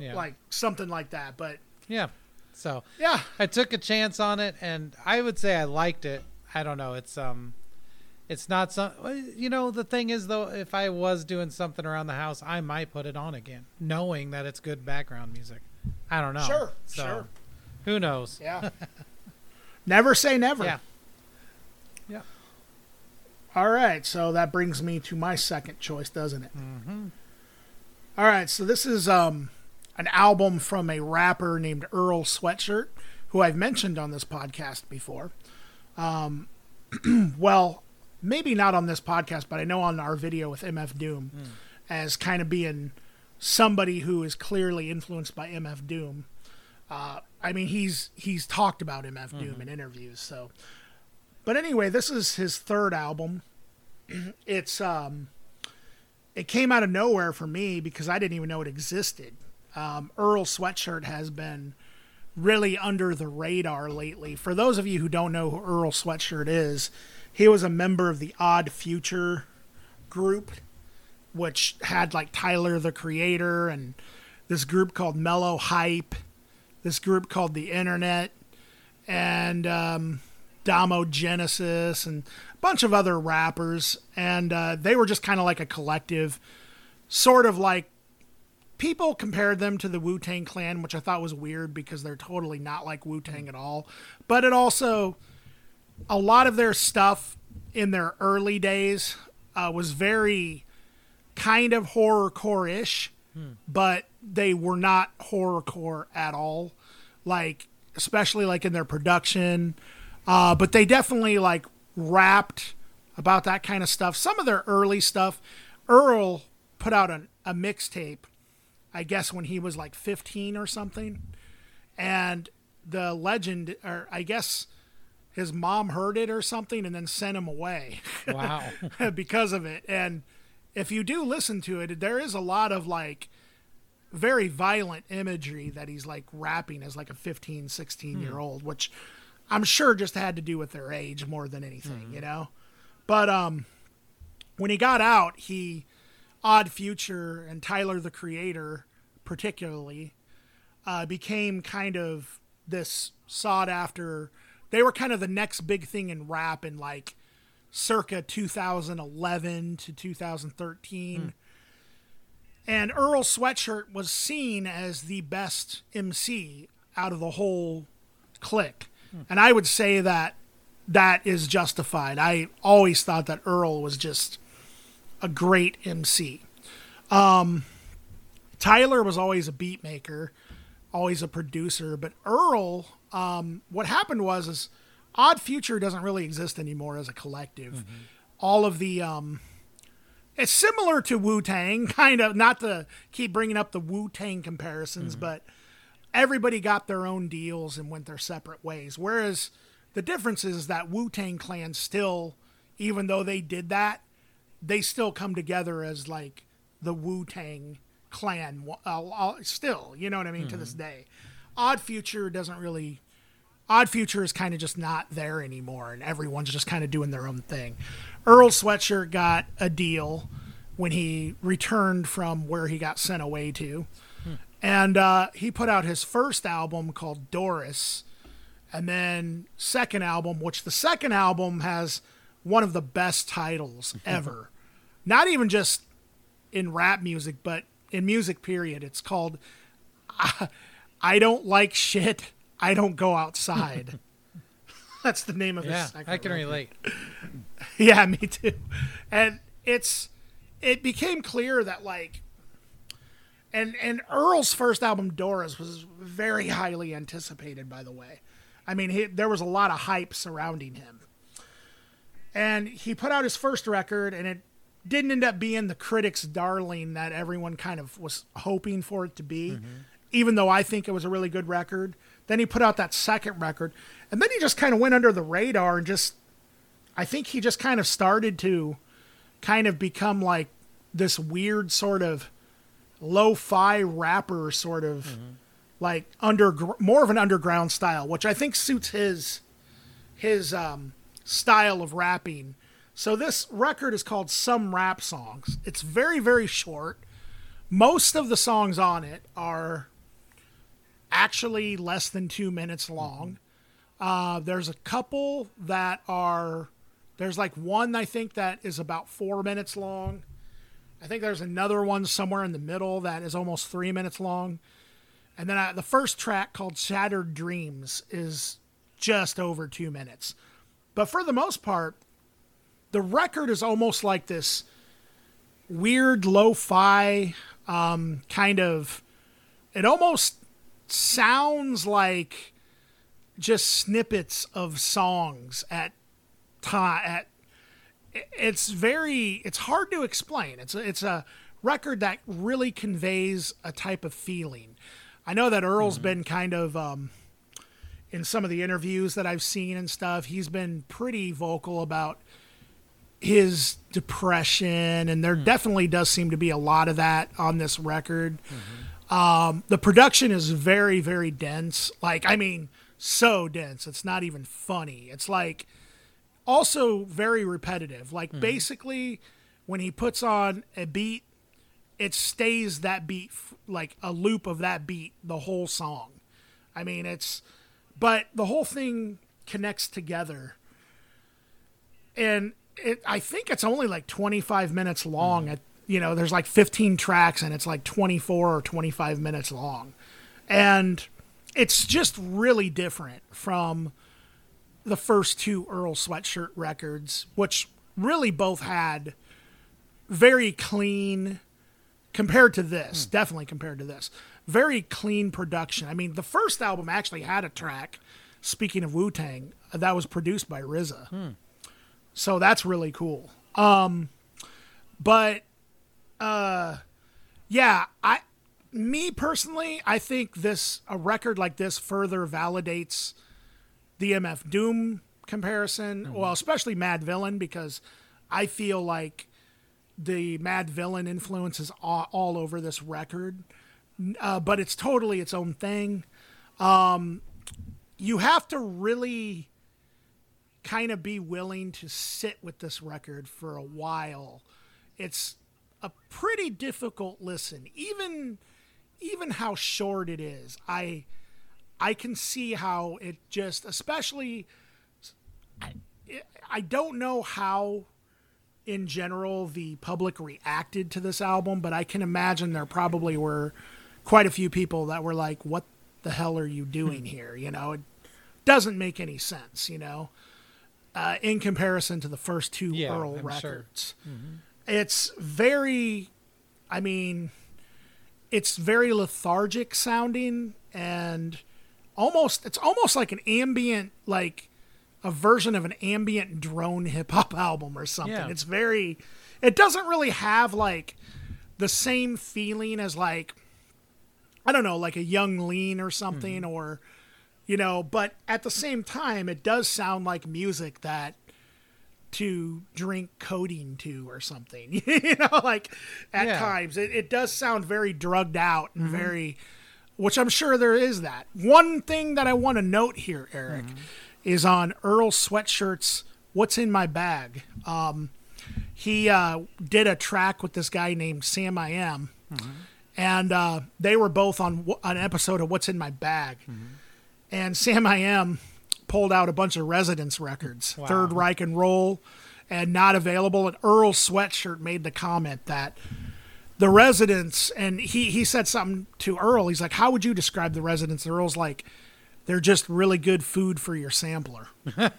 yeah, like something like that. But yeah. So yeah, I took a chance on it, and I would say I liked it. I don't know. It's um, it's not some. You know, the thing is though, if I was doing something around the house, I might put it on again, knowing that it's good background music. I don't know. Sure, So, sure. Who knows? yeah. never say never. Yeah. Yeah. All right, so that brings me to my second choice, doesn't it? Mm-hmm. right, so this is um, an album from a rapper named Earl Sweatshirt, who I've mentioned on this podcast before. Um, well, maybe not on this podcast, but I know on our video with MF Doom as kind of being somebody who is clearly influenced by MF Doom. Uh, I mean, he's he's talked about MF Doom in interviews, so. But anyway, this is his third album. It's um, it came out of nowhere for me because I didn't even know it existed. Um, Earl Sweatshirt has been really under the radar lately. For those of you who don't know who Earl Sweatshirt is, he was a member of the Odd Future group, which had like Tyler the Creator and this group called MellowHype, this group called The Internet, and um, Domo Genesis and a bunch of other rappers, and uh, they were just kind of like a collective, sort of like people compared them to the Wu Tang Clan, which I thought was weird because they're totally not like Wu Tang at all. But it also, a lot of their stuff in their early days uh, was very kind of horrorcore ish, but they were not horrorcore at all. Like, especially like in their production. Uh, but they definitely like rapped about that kind of stuff. Some of their early stuff, Earl put out an, a mixtape, I guess when he was like 15 or something. And the legend, or I guess his mom heard it or something and then sent him away Wow. because of it. And if you do listen to it, there is a lot of like very violent imagery that he's like rapping as like a 15, 16 year old, which I'm sure just had to do with their age more than anything, you know? But um when he got out, he Odd Future and Tyler the Creator particularly uh, became kind of this sought after they were kind of the next big thing in rap in like circa 2011 to 2013 and Earl Sweatshirt was seen as the best MC out of the whole clique. And I would say that that is justified. I always thought that Earl was just a great MC. Um, Tyler was always a beat maker, always a producer, but Earl, um, what happened was is Odd Future doesn't really exist anymore as a collective. All of the um, it's similar to Wu Tang, kind of. Not to keep bringing up the Wu Tang comparisons, but everybody got their own deals and went their separate ways. Whereas the difference is that Wu Tang Clan still, even though they did that, they still come together as like the Wu Tang Clan. Uh, still, you know what I mean? To this day, Odd Future doesn't really. Odd Future is kind of just not there anymore, and everyone's just kind of doing their own thing. Earl Sweatshirt got a deal when he returned from where he got sent away to, and uh, he put out his first album called Doris, and then second album, which the second album has one of the best titles ever. Not even just in rap music, but in music period. It's called I, I don't like shit. I don't go outside. That's the name of Yeah, I can record. relate. Yeah, me too. And it's it became clear that like and and Earl's first album Doris was very highly anticipated by the way. I mean, he, there was a lot of hype surrounding him. And he put out his first record and it didn't end up being the critics darling that everyone kind of was hoping for it to be. Mm-hmm. Even though I think it was a really good record. Then he put out that second record and then he just kind of went under the radar and just I think he just kind of started to kind of become like this weird sort of lo-fi rapper sort of like under more of an underground style, which I think suits his his um, style of rapping. So this record is called Some Rap Songs. It's very very short. Most of the songs on it are actually less than two minutes long. Uh, there's a couple that are there's like one I think that is about four minutes long. I think there's another one somewhere in the middle that is almost three minutes long. And then uh, the first track called Shattered Dreams is just over two minutes. But for the most part, the record is almost like this weird lo fi um, kind of. It almost sounds like just snippets of songs at time at it's very it's hard to explain. It's a, it's a record that really conveys a type of feeling. I know that earl's mm-hmm. been kind of um in some of the interviews that i've seen and stuff he's been pretty vocal about his depression and there mm. definitely does seem to be a lot of that on this record mm-hmm. Um the production is very very dense like i mean so dense it's not even funny it's like also very repetitive. Like basically, when he puts on a beat, it stays that beat like a loop of that beat the whole song. I mean, it's but the whole thing connects together. And it, I think it's only like 25 minutes long. At you know, there's like 15 tracks, and it's like 24 or 25 minutes long, and it's just really different from the first two Earl Sweatshirt records, which really both had very clean compared to this, definitely compared to this, very clean production. I mean, the first album actually had a track, speaking of Wu Tang, that was produced by RZA. So that's really cool. Um, but, uh, yeah, I, me personally, I think this, a record like this further validates the MF Doom comparison. Well, especially Madvillain, because I feel like the Madvillain influence is all, all over this record, uh, but it's totally its own thing. Um, you have to really kind of be willing to sit with this record for a while. It's a pretty difficult listen, even even how short it is. I I can see how it just, especially, I, I don't know how in general the public reacted to this album, but I can imagine there probably were quite a few people that were like, "What the hell are you doing here?" You know, it doesn't make any sense. You know, uh, in comparison to the first two Yeah, Earl I'm sure. records, it's very. I mean, it's very lethargic sounding and almost it's almost like an ambient like a version of an ambient drone hip hop album or something. Yeah. It's very it doesn't really have like the same feeling as like I don't know, like a Yung Lean or something mm-hmm. or you know, but at the same time it does sound like music that to drink codeine to or something. you know, like at Yeah. times it, it does sound very drugged out and very which I'm sure there is that. One thing that I want to note here, Eric, is on Earl Sweatshirt's "What's in My Bag." Um, he uh, did a track with this guy named Samiyam, and uh, they were both on w- an episode of "What's in My Bag," and Samiyam pulled out a bunch of Residents records, Wow. Third Reich and Roll, and not available. And Earl Sweatshirt made the comment that the residents and he he said something to Earl. He's like, "How would you describe the residents?" And Earl's like, "They're just really good food for your sampler."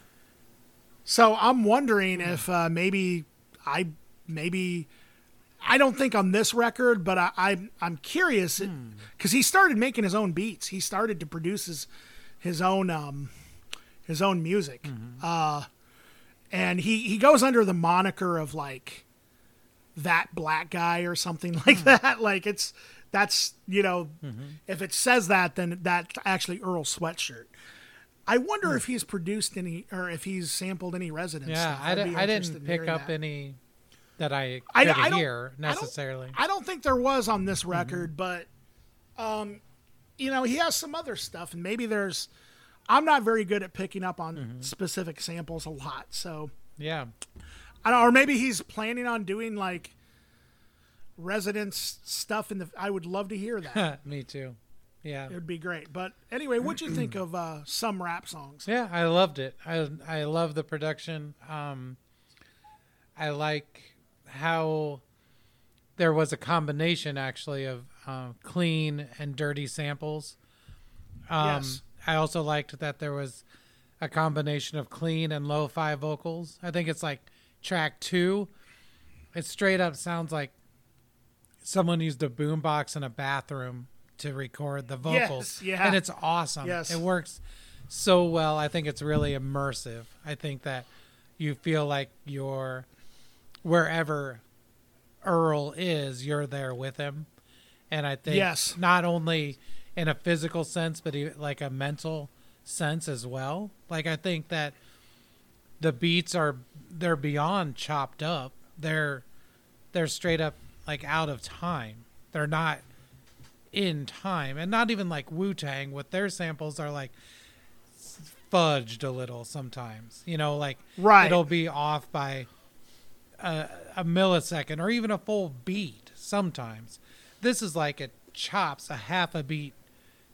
so I'm wondering if uh, maybe I maybe I don't think on this record, but I, I I'm curious because he started making his own beats. He started to produce his his own um his own music. Mm-hmm. Uh, and he he goes under the moniker of like that black guy or something like hmm. that. Like it's that's you know mm-hmm. if it says that then that's actually Earl Sweatshirt. I wonder hmm. if he's produced any or if he's sampled any Residents. Yeah. I, be I didn't pick up that. any that I I- I hear I don't- necessarily. I don't think there was on this mm-hmm. record, but um, you know, he has some other stuff, and maybe there's. I'm not very good at picking up on specific samples a lot, so yeah, I don't. Or maybe he's planning on doing like Residents stuff in the. I would love to hear that. me too. Yeah, it would be great. But anyway, what'd you think of uh, some rap songs? yeah, I loved it. I I love the production. Um, I like how there was a combination actually of uh, clean and dirty samples. Um, Yes. I also liked that there was a combination of clean and lo-fi vocals. I think it's like track two. It straight up sounds like someone used a boombox in a bathroom to record the vocals. Yes, yeah. And it's awesome. Yes. It works so well. I think it's really immersive. I think that you feel like you're wherever Earl is, you're there with him. And I think Yes. not only in a physical sense, but like a mental sense as well. Like I think that the beats are they're beyond chopped up. They're they're straight up like out of time. They're not in time, and not even like Wu Tang with their samples are like fudged a little sometimes. You know, like Right. it'll be off by a, a millisecond or even a full beat sometimes. This is like it chops a half a beat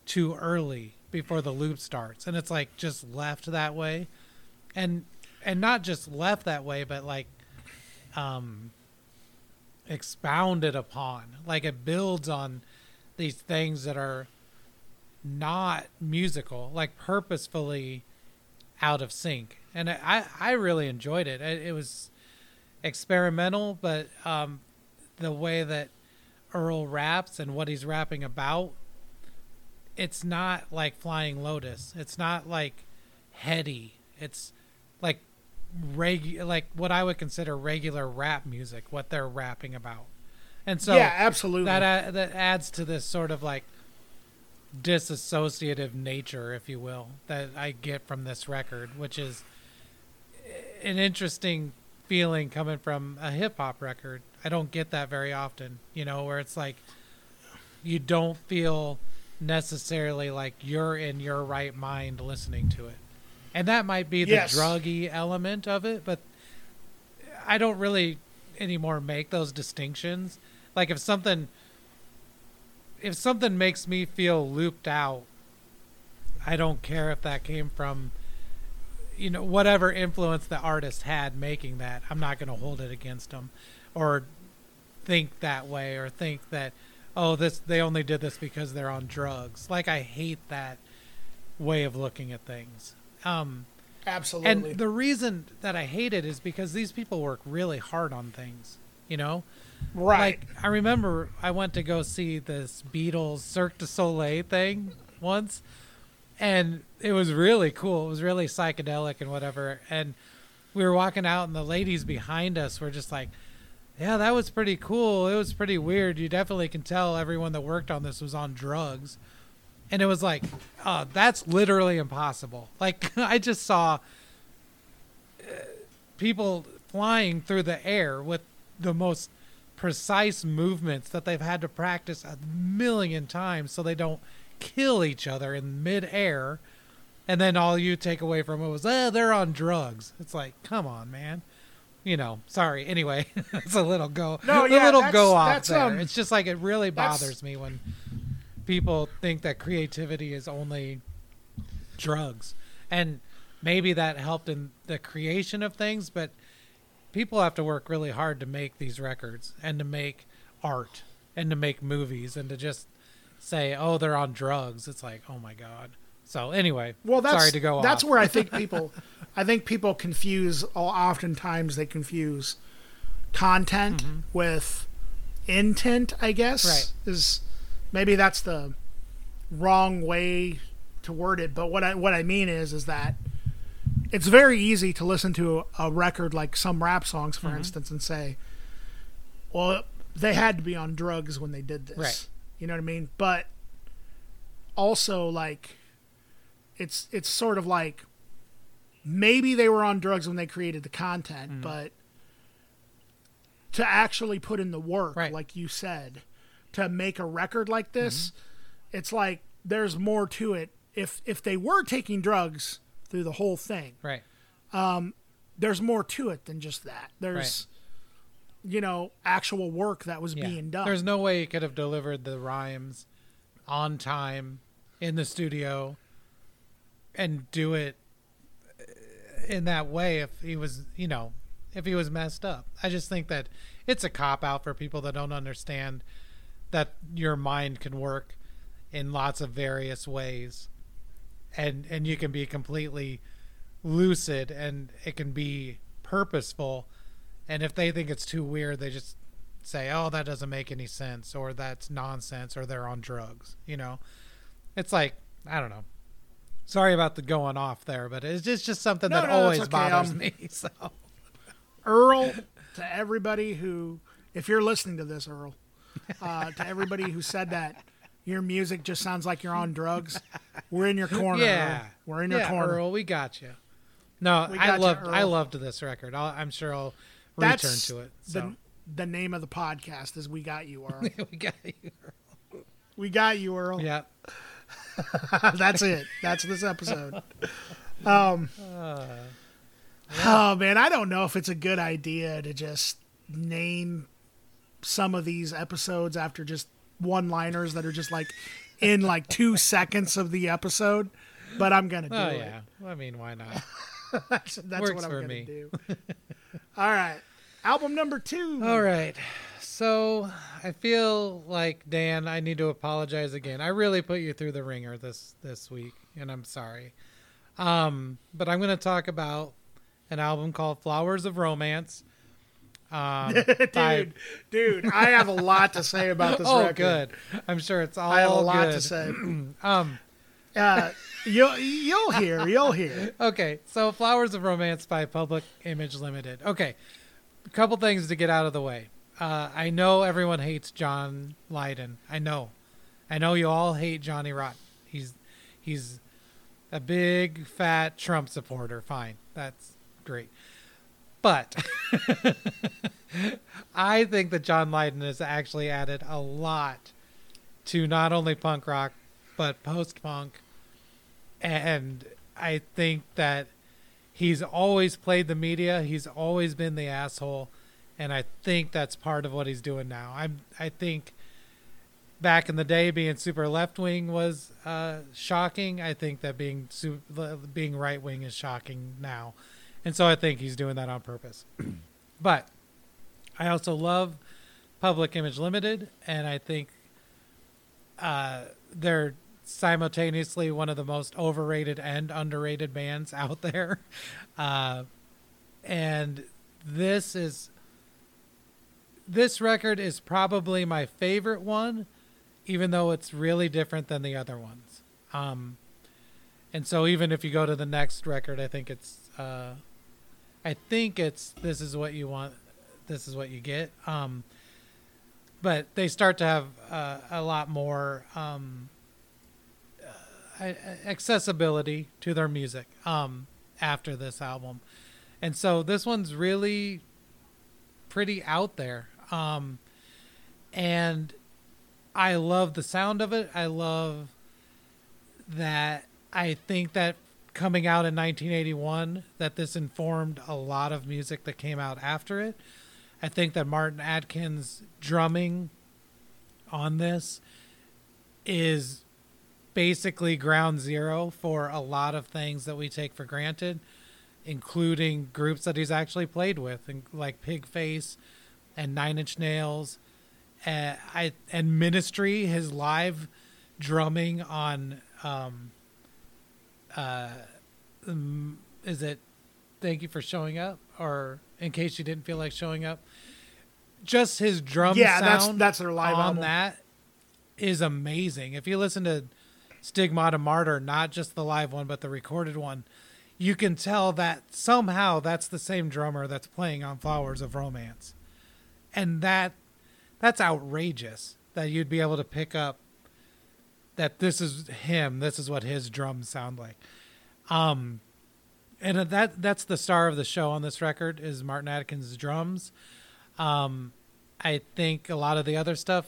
too early before the loop starts. And it's like just left that way. And and not just left that way but like um expounded upon. Like it builds on these things that are not musical like purposefully out of sync. And i i really enjoyed it. It, it was experimental but um the way that earl raps and what he's rapping about it's not like Flying Lotus. It's not like heady. It's like reg like what I would consider regular rap music, what they're rapping about. And so yeah, absolutely. that uh, that adds to this sort of like disassociative nature, if you will, that I get from this record, which is an interesting feeling coming from a hip hop record. I don't get that very often, you know, where it's like you don't feel necessarily like you're in your right mind listening to it. And that might be the Yes. druggy element of it, but I don't really anymore make those distinctions. Like if something if something makes me feel looped out, I don't care if that came from you know whatever influence the artist had making that. I'm not going to hold it against them or think that way or think that oh this they only did this because they're on drugs. Like I hate that way of looking at things. Um absolutely. and the reason that I hate it is because these people work really hard on things, you know? right. Like I remember I went to go see this Beatles Cirque du Soleil thing once and it was really cool. It was really psychedelic and whatever. And we were walking out and the ladies behind us were just like, "Yeah, that was pretty cool. It was pretty weird. You definitely can tell everyone that worked on this was on drugs." And it was like, "Oh, that's literally impossible." Like I just saw uh, people flying through the air with the most precise movements that they've had to practice a million times so they don't kill each other in midair. And then all you take away from it was, eh, they're on drugs. It's like, come on, man. You know, sorry. Anyway, it's a little go, No, a yeah, little that's- go off there. um, it's just like it really bothers me when people think that creativity is only drugs, and maybe that helped in the creation of things, but people have to work really hard to make these records and to make art and to make movies and to just say, "Oh, they're on drugs." It's like, "Oh my god." So anyway, well, that's sorry to go That's off. where I think people, I think people confuse. Oftentimes they confuse content with intent. I guess Mm-hmm. Right. is maybe that's the wrong way to word it. But what I what I mean is is that it's very easy to listen to a, a record like some rap songs, for Mm-hmm. instance, and say, "Well, they had to be on drugs when they did this." Right. You know what I mean? But also like it's it's sort of like maybe they were on drugs when they created the content, Mm-hmm. but to actually put in the work, Right. like you said, to make a record like this, Mm-hmm. it's like there's more to it. If if they were taking drugs through the whole thing, right. there's more to it than just that. There's you know actual work that was Yeah. being done. There's no way he could have delivered the rhymes on time in the studio and do it uh, in that way if he was, you know, if he was messed up. I just think that it's a cop out for people that don't understand that your mind can work in lots of various ways. And and you can be completely lucid and it can be purposeful. And if they think it's too weird they just say oh that doesn't make any sense or that's nonsense or they're on drugs you know? It's like i don't know sorry about the going off there but it's just just something No, that no, always okay. bothers Um, me so Earl, to everybody who, if you're listening to this, Earl, uh, to everybody who said that your music just sounds like you're on drugs, we're in your corner. yeah Earl. we're in your yeah, corner. Earl, we got you no We i got you, loved i loved this record I'll, i'm sure i'll That's return to it so the the name of the podcast is "We Got You, Earl." we got you Earl. we got you, Earl. yeah That's it. That's this episode. Um, Oh man, I don't know if it's a good idea to just name some of these episodes after just one-liners that are just like in like two seconds of the episode, but I'm gonna do Oh it. yeah. I mean, why not? that's that's what I'm gonna me. do. All right, album number two. All right. So I feel like Dan, I need to apologize again. I really put you through the ringer this this week, and I'm sorry. Um, but I'm going to talk about an album called Flowers of Romance. Um, dude, dude, I have a lot to say about this oh, record. good. I'm sure it's all I have a lot good. to say. Um, Uh, you'll you'll hear, you'll hear. okay, so Flowers of Romance by Public Image Limited. Okay, a couple things to get out of the way. Uh, I know everyone hates John Lydon. I know, I know you all hate Johnny Rotten. He's he's a big fat Trump supporter. Fine, that's great. But I think that John Lydon has actually added a lot to not only punk rock but post punk and I think that he's always played the media. He's always been the asshole, and I think that's part of what he's doing now. I'm. I think back in the day, being super left wing was uh, shocking. I think that being su- being right wing is shocking now, and so I think he's doing that on purpose. but I also love Public Image Limited, and I think uh, they're simultaneously one of the most overrated and underrated bands out there. Uh, and this is this record is probably my favorite one, even though it's really different than the other ones. Um, and so even if you go to the next record, I think it's uh, I think it's this is what you want, this is what you get. Um, but they start to have uh, a lot more um, uh, accessibility to their music um, after this album, and so this one's really pretty out there. Um, and I love the sound of it. I love that. I think that coming out in 1981, that this informed a lot of music that came out after it. I think that Martin Atkins' drumming on this is basically ground zero for a lot of things that we take for granted, including groups that he's actually played with, and like Pigface and Nine Inch Nails, and I and Ministry. His live drumming on, um, uh, um, is it? Thank you for showing up, or in case you didn't feel like showing up. Just his drum Yeah, that's that's their live on album. that is amazing. If you listen to Stigmata Martyr, not just the live one, but the recorded one, you can tell that somehow that's the same drummer that's playing on Flowers of Romance. And that that's outrageous that you'd be able to pick up that this is him, this is what his drums sound like. Um and that that's the star of the show on this record is Martin Atkins' drums. Um, I think a lot of the other stuff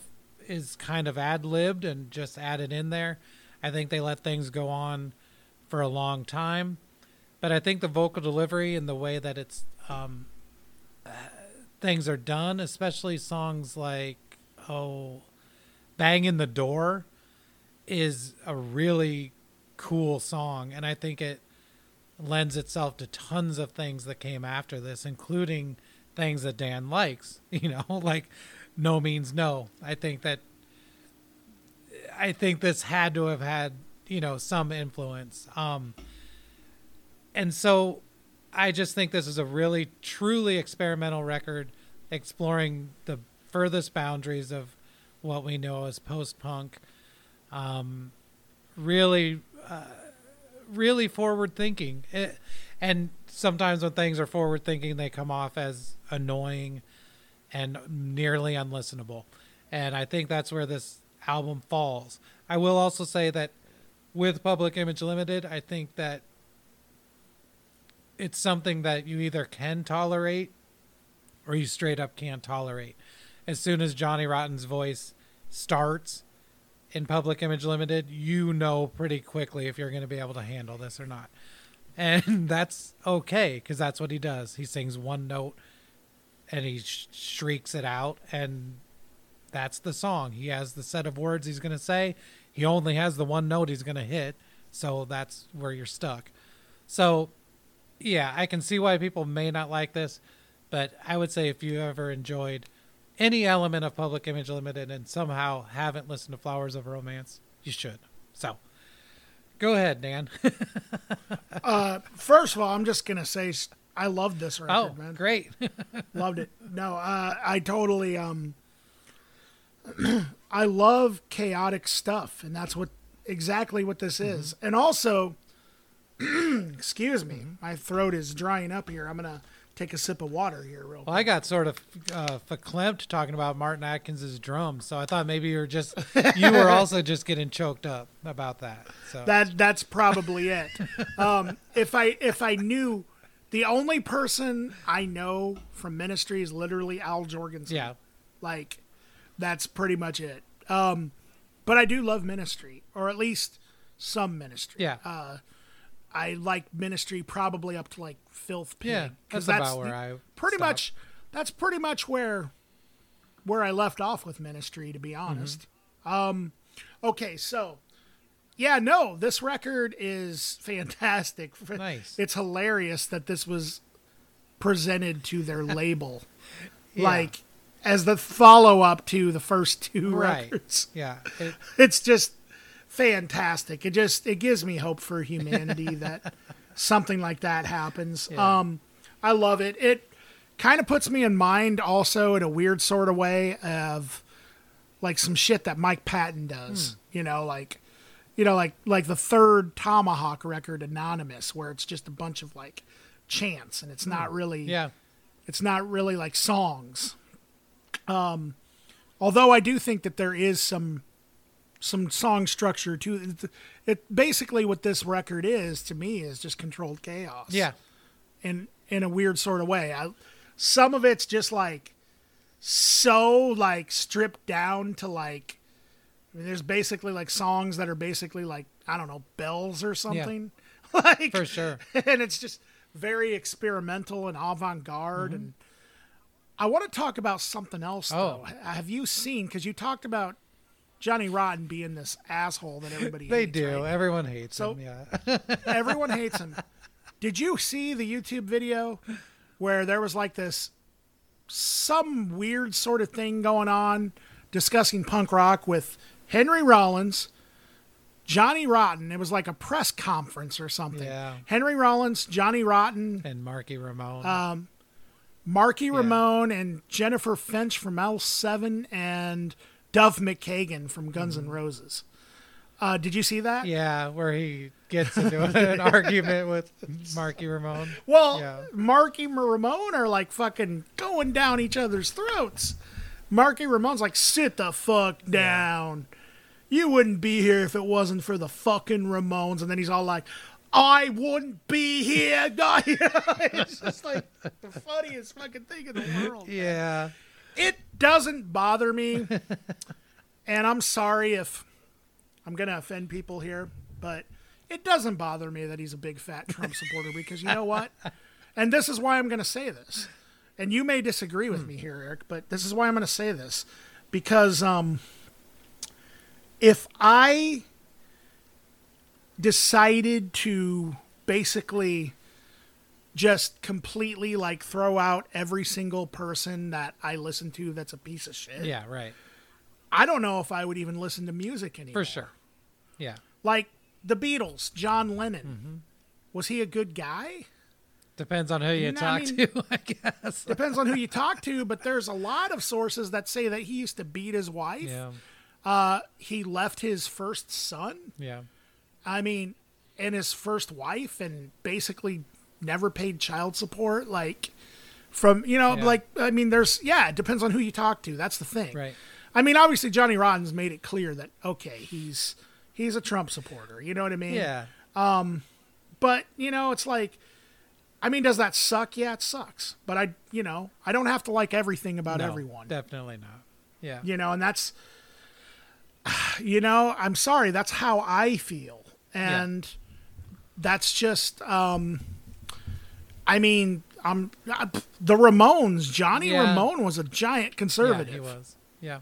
is kind of ad libbed and just added in there. I think they let things go on for a long time, but I think the vocal delivery and the way that it's um, things are done, especially songs like "Oh, Banging the Door," is a really cool song, and I think it lends itself to tons of things that came after this, including things that Dan likes, you know, like NoMeansNo. I think that I think this had to have had, you know, some influence. Um and so I just think this is a really truly experimental record exploring the furthest boundaries of what we know as post-punk. Um really uh, really forward thinking. And sometimes when things are forward thinking, they come off as annoying and nearly unlistenable. And I think that's where this album falls. I will also say that with Public Image Limited, I think that it's something that you either can tolerate or you straight up can't tolerate. As soon as Johnny Rotten's voice starts in Public Image Limited, you know pretty quickly if you're going to be able to handle this or not. And that's okay because that's what he does. He sings one note and he sh- shrieks it out, and that's the song. He has the set of words he's going to say. he only has the one note he's going to hit, so that's where you're stuck. So, yeah, I can see why people may not like this, but I would say if you ever enjoyed any element of Public Image Limited and somehow haven't listened to Flowers of Romance, you should. So, go ahead, Dan. Uh, first of all, I'm just gonna say I loved this record, oh, man. great. Loved it. No, uh, I totally um, I love chaotic stuff, and that's what exactly what this Mm-hmm. is. And also, excuse me, my throat is drying up here. I'm gonna take a sip of water here, real. Well, I got sort of uh, verklempt talking about Martin Atkins's drums, so I thought maybe you were just you were also just getting choked up about that. So That that's probably it. Um, if I if I knew, the only person I know from Ministry is literally Al Jourgensen. yeah, Like, that's pretty much it. Um, but I do love Ministry, or at least some Ministry. yeah, Uh, I like Ministry probably up to like Filth Pig. yeah. 'cause That's, about the- where I pretty stopped. much that's pretty much where where I left off with ministry to be Mm-hmm. honest. Um okay, so yeah, no, this record is fantastic. Nice. It's hilarious that this was presented to their label Yeah. like as the follow up to the first two Right. records. Yeah, it, It's just fantastic. It just it gives me hope for humanity that something like that happens. Yeah. Um I love it. It kind of puts me in mind also in a weird sort of way of like some shit that Mike Patton does. Hmm. You know, like you know, like like the third Tomahawk record, Anonymous, where it's just a bunch of like chants and it's not really Hmm. yeah, it's not really like songs. Um, although I do think that there is some some song structure to it. It basically what this record is to me is just controlled chaos. yeah, in in a weird sort of way. I, some of it's just like so like stripped down to like. I mean, there's basically like songs that are basically like I don't know bells or something. like for sure. and it's just very experimental and avant-garde mm-hmm. and i want to talk about something else oh. though Oh. H- have you seen because you talked about johnny rotten being this asshole that everybody They hates, do. right? Everyone hates So- him. Yeah, everyone hates him did you see the youtube video where there was like this some weird sort of thing going on discussing punk rock with henry rollins johnny rotten it was like a press conference or something Yeah. henry rollins johnny rotten and Marky Ramone. Uh, Marky Ramone and Jennifer Finch from L7 and Duff McKagan from Guns N' Roses. Uh, did you see that? yeah, where he gets into an argument with Marky Ramone. Well, Yeah. Marky Ramone are like fucking going down each other's throats. Marky Ramone's like, sit the fuck down. You wouldn't be here if it wasn't for the fucking Ramones. And then he's all like, I wouldn't be here. it's just like the funniest fucking thing in the world. Yeah, it doesn't bother me. And i'm sorry if i'm going to offend people here but it doesn't bother me that he's a big fat trump supporter because you know what? And this is why i'm going to say this. And you may disagree with me here eric but this is why i'm going to say this. Because um if i decided to basically just completely like throw out every single person that I listen to that's a piece of shit. yeah, right. I don't know if I would even listen to music anymore. For sure. Yeah, Like the Beatles, John Lennon. Mm-hmm. Was he a good guy? depends on who you No, I talk mean- to. I guess. Depends on who you talk to, but there's a lot of sources that say that he used to beat his wife. Yeah, Uh, he left his first son. yeah, I mean, and his first wife, and basically never paid child support. Like, from, you know, Yeah. like, I mean, there's, yeah, it depends on who you talk to. That's the thing. right. I mean, obviously Johnny Rotten's made it clear that okay, he's he's a Trump supporter. You know what I mean? Yeah, Um But you know, it's like, I mean, does that suck? Yeah, it sucks. But I, you know, I don't have to like everything about no, everyone. Definitely not. Yeah, You know, and that's, you know, I'm sorry, that's how I feel, and that's just, um, I mean, I'm the Ramones. Johnny Yeah. Ramone was a giant yeah, conservative. he was. Yeah,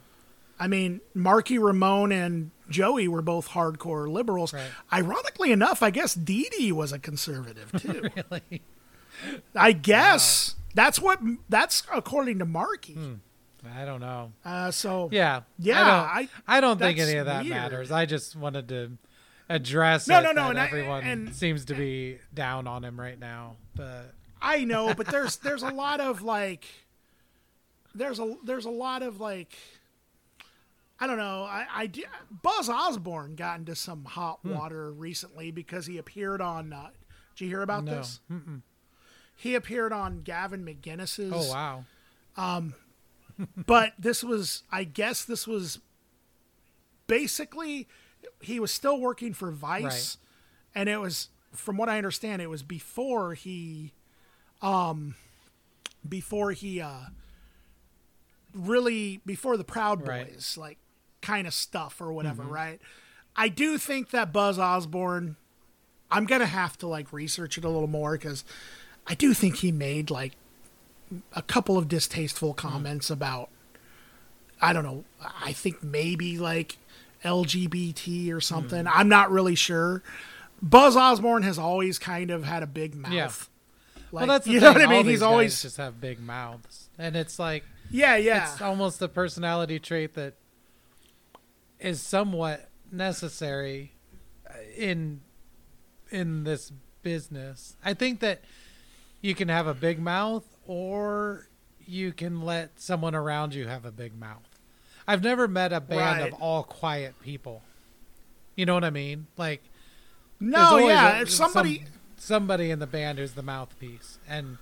I mean, Marky Ramone and Joey were both hardcore liberals. Right. Ironically enough, I guess Dee Dee was a conservative too. really? I guess that's what that's according to Marky. I don't know. Uh, so Yeah. Yeah, I don't, I- I don't think any of that weird. matters. I just wanted to address No, it no, no, and I- everyone and- seems to be down on him right now. But I know, but there's there's a lot of like there's a there's a lot of like I don't know. I, I Buzz Osborne got into some hot Hmm. water recently because he appeared on. Uh, did you hear about no. this? He appeared on Gavin McInnes's. Oh wow. Um, but this was i guess this was basically he was still working for vice Right. and it was from what i understand it was before he um before he uh really before the proud Right. boys like kind of stuff or whatever right i do think that buzz osborne i'm gonna have to like research it a little more because i do think he made like a couple of distasteful comments about I don't know, I think maybe like LGBT or something. I'm not really sure. Buzz Osborne has always kind of had a big mouth. Yeah. Like, well, that's the you thing. know what I mean? He's always just have big mouths, and it's like yeah, yeah. it's almost a personality trait that is somewhat necessary uh, in in this business. I think that you can have a big mouth or you can let someone around you have a big mouth. I've never met a band Right. of all quiet people. You know what I mean? Like no, yeah. a- if somebody, some- somebody in the band who's the mouthpiece, and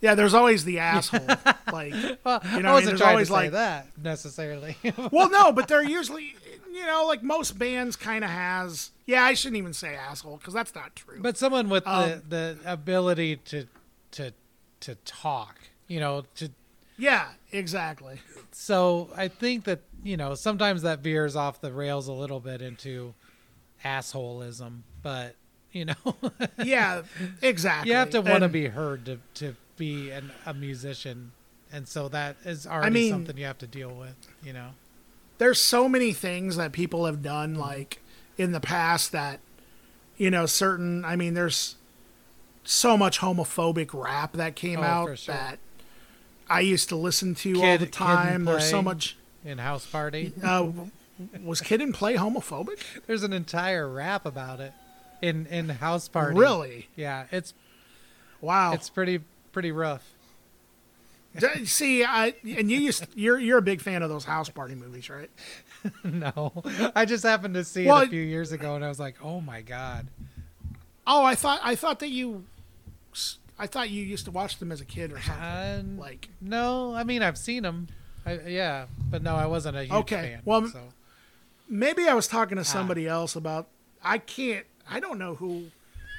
yeah. There's always the asshole. like, well, You know, I I wasn't there's trying always, to say like- that necessarily. well, no, but they're usually, you know, like most bands kind of has. Yeah, I shouldn't even say asshole because that's not true. But someone with Um, the, the ability to to to talk, you know, to yeah, exactly. so I think that, you know, sometimes that veers off the rails a little bit into assholeism, but you know, Yeah, exactly. you have to want to be heard to to be an, a musician. And so that is already mean- something you have to deal with, you know. there's so many things that people have done like in the past that you know certain i mean there's so much homophobic rap that came Oh, out sure. that i used to listen to all the time there's so much In House Party, uh, was Kid 'n Play homophobic there's an entire rap about it in in House Party. really Yeah, it's wow it's pretty pretty rough. See i and you used you're you're a big fan of those house party movies right No, I just happened to see Well, it a few years ago, and I was like, "Oh my god!" oh i thought i thought that you i thought you used to watch them as a kid or something And like no, I mean I've seen them. I, yeah, but no, I wasn't a huge Okay, fan. well, so. maybe I was talking Ah. to somebody else about. I can't. I don't know who,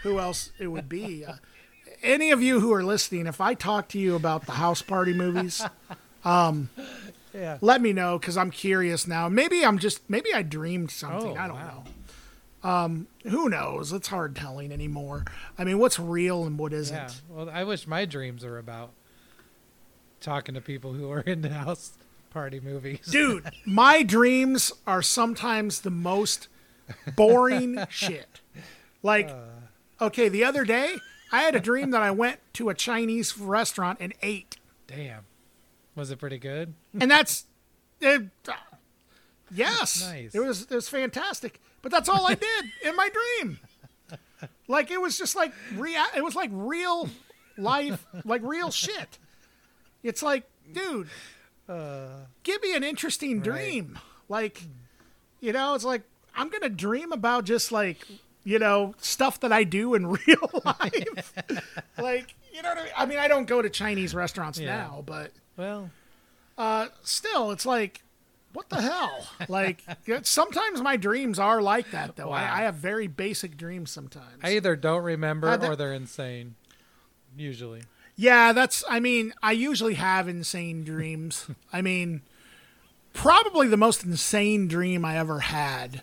who else it would be. Uh, any of you who are listening, if I talk to you about the house party movies, yeah, let me know because I'm curious now. Maybe I'm just. Maybe I dreamed something. Oh, I don't wow. know. Um, who knows? It's hard telling anymore. I mean, what's real and what isn't? yeah. Well, I wish my dreams are about talking to people who are into house party movies. Dude, my dreams are sometimes the most boring shit. Like, uh. okay, the other day, I had a dream that I went to a Chinese restaurant and ate. Damn, was it pretty good? And that's, it, uh, yes, Nice. it was it was fantastic. But that's all I did in my dream. Like it was just like real. It was like real life, like real shit. It's like, dude, uh. give me an interesting dream. Like, hmm. you know, it's like I'm gonna dream about just like, you know, stuff that I do in real life. like, you know what I mean? I mean, I don't go to Chinese restaurants Yeah. now, but Well, uh, still, it's like, what the hell? like, sometimes my dreams are like that, though. Wow. I, I have very basic dreams sometimes. I either don't remember Uh, that- or they're insane. Usually, yeah, that's, I mean, I usually have insane dreams. I mean, probably the most insane dream I ever had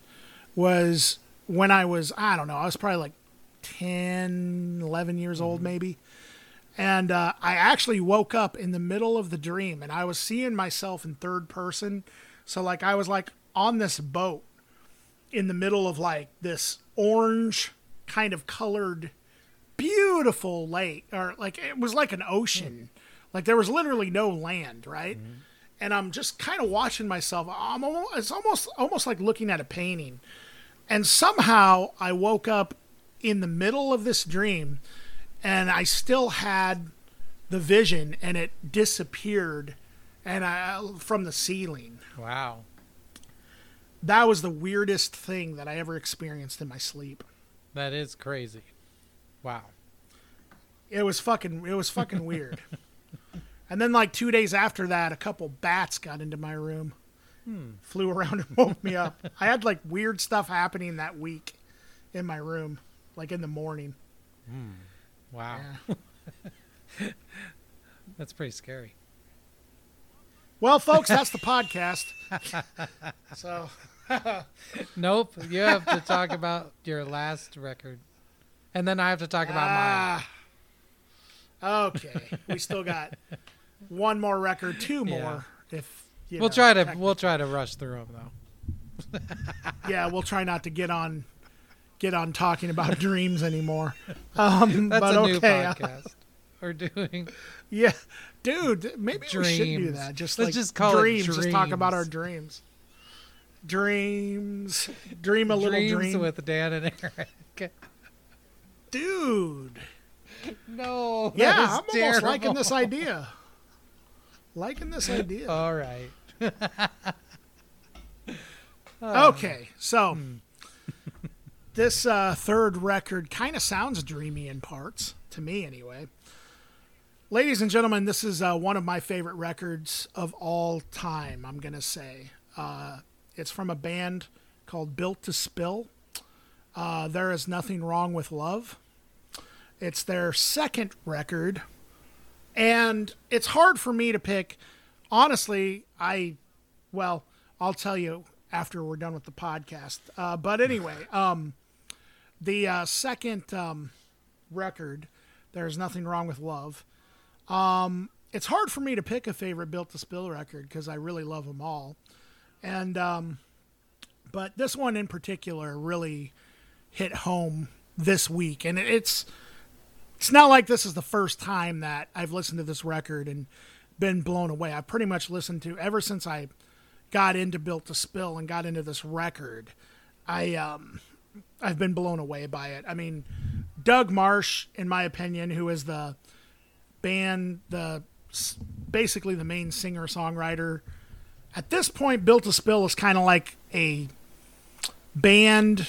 was when I was, I don't know, I was probably like 10, 11 years old, mm-hmm. maybe. And uh, I actually woke up in the middle of the dream and I was seeing myself in third person. So, like, I was like on this boat in the middle of like this orange kind of colored, beautiful lake, or like it was like an ocean. Hmm. Like, there was literally no land, right? Mm-hmm. And I'm just kind of watching myself. I'm almost, it's almost almost like looking at a painting. And somehow I woke up in the middle of this dream and I still had the vision and it disappeared and I from the ceiling. Wow. That was the weirdest thing that I ever experienced in my sleep. That is crazy. Wow. It was fucking it was fucking weird. And then like 2 days after that a couple bats got into my room. Flew around and woke me up. I had like weird stuff happening that week in my room like in the morning. Wow. Yeah. That's pretty scary. Well, folks, that's the podcast. So, Nope. You have to talk about your last record. And then I have to talk about mine. ah, okay, we still got one more record, two more. Yeah. If We'll know, try to we'll try to rush through them though. yeah, we'll try not to get on get on talking about dreams anymore. Um, That's but a new okay, uh, podcast. We're doing yeah, dude, maybe we should do that. Just Let's like just call it dreams. Just talk about our dreams. dreams. Dreams. Dream a little dreams dream, with Dan and Eric. dude. No. Yeah, I'm almost liking this idea. Liking this idea. All right. Okay, so this uh, third record kind of sounds dreamy in parts, to me anyway. Ladies and gentlemen, this is uh, one of my favorite records of all time, I'm going to say. Uh, it's from a band called Built to Spill. Uh, there is Nothing Wrong with Love. It's their second record, and it's hard for me to pick. Honestly, I, well, I'll tell you after we're done with the podcast. Uh, but anyway, um, the uh, second um, record, There's Nothing Wrong with Love. Um, it's hard for me to pick a favorite Built to Spill record because I really love them all. And, um, but this one in particular really hit home this week. And it's, it's not like this is the first time that I've listened to this record and been blown away. I've pretty much listened to ever since I got into Built to Spill and got into this record. I um I've been blown away by it. I mean, Doug Martsch, in my opinion, who is the band, the basically the main singer songwriter. At this point, Built to Spill is kind of like a band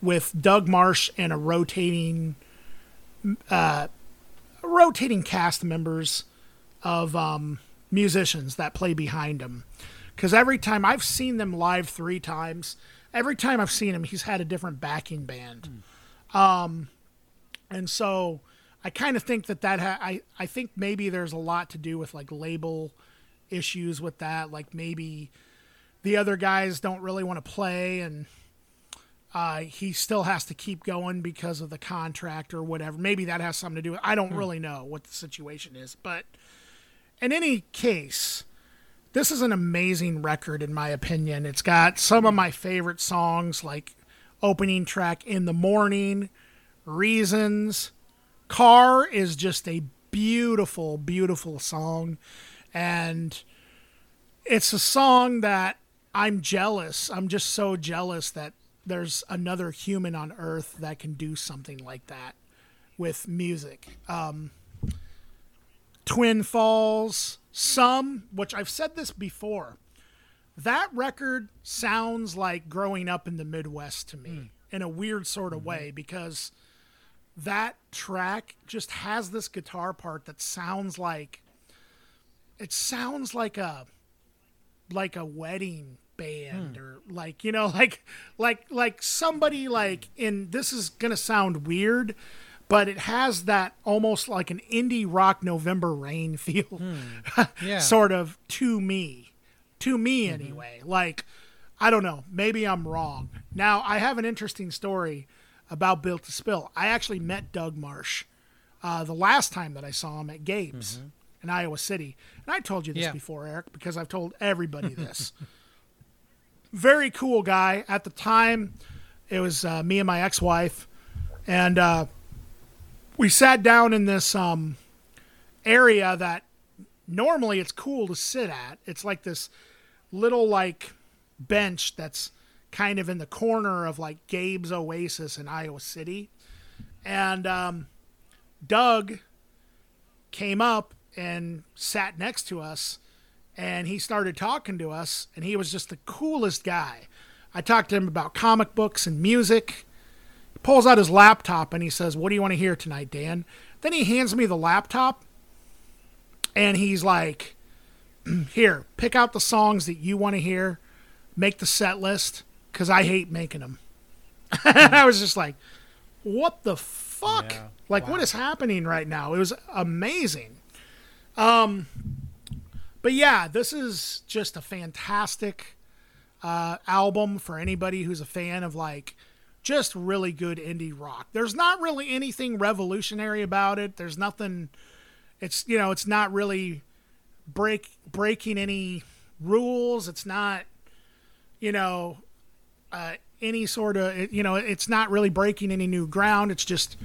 with Doug Martsch and a rotating uh, rotating cast members of um, musicians that play behind him. Because every time I've seen them live three times, every time I've seen him, he's had a different backing band. Um, and so I kind of think that that ha- I I think maybe there's a lot to do with like label issues with that. Like maybe the other guys don't really want to play and uh, he still has to keep going because of the contract or whatever. Maybe that has something to do with. I don't really know what the situation is, but in any case, this is an amazing record in my opinion. It's got some of my favorite songs, like opening track "In the Morning," "Reasons." "Car" is just a beautiful, beautiful song, and it's a song that I'm jealous. I'm just so jealous that there's another human on earth that can do something like that with music. Um, Twin Falls, some, which I've said this before, that record sounds like growing up in the Midwest to me hmm. in a weird sort of mm-hmm. way because that track just has this guitar part that sounds like it sounds like a like a wedding band hmm. or like you know like like like somebody like in this is gonna sound weird but it has that almost like an indie rock november rain feel Yeah. sort of to me to me anyway like i don't know maybe i'm wrong now i have an interesting story about built to spill i actually met doug martsch uh, the last time that I saw him at Gabe's in Iowa City. And I told you this Yeah. before, Eric, because I've told everybody this. Very cool guy. At the time, it was uh, me and my ex wife. And uh, we sat down in this um, area that normally it's cool to sit at. It's like this little like bench that's kind of in the corner of like Gabe's Oasis in Iowa City. And um, Doug came up and sat next to us and he started talking to us and he was just the coolest guy. I talked to him about comic books and music. Pulls out his laptop and he says, "What do you want to hear tonight, Dan?" Then he hands me the laptop and he's like, "Here, pick out the songs that you want to hear, make the set list cuz I hate making them." and I was just like, "What the fuck? Yeah. Like what is happening right now?" It was amazing. Um but yeah, this is just a fantastic uh, album for anybody who's a fan of like just really good indie rock. There's not really anything revolutionary about it. There's nothing. It's you know it's not really break breaking any rules. It's not you know uh, any sort of you know it's not really breaking any new ground. It's just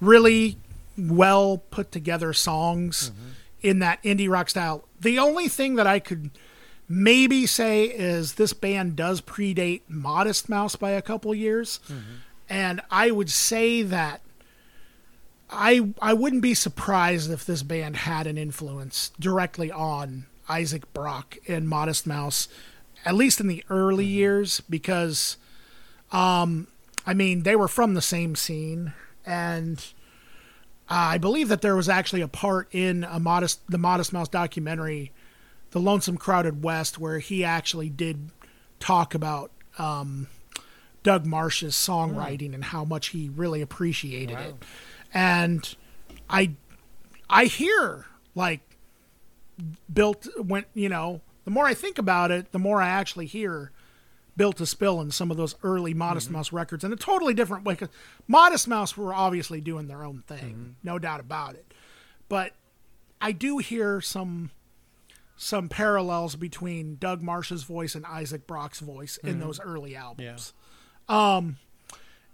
really well put together songs in that indie rock style. The only thing that I could maybe say is this band does predate Modest Mouse by a couple years, and I would say that I I wouldn't be surprised if this band had an influence directly on Isaac Brock and Modest Mouse, at least in the early years, because um, I mean they were from the same scene, and I believe that there was actually a part in a modest the Modest Mouse documentary, The Lonesome Crowded West, where he actually did talk about um, Doug Martsch's songwriting and how much he really appreciated it. And I I hear like built went you know the more I think about it, the more I actually hear built to spill in some of those early Modest Mouse records in a totally different way. 'cause Modest Mouse were obviously doing their own thing, no doubt about it. But I do hear some some parallels between Doug Martsch's voice and Isaac Brock's voice in those early albums. Um,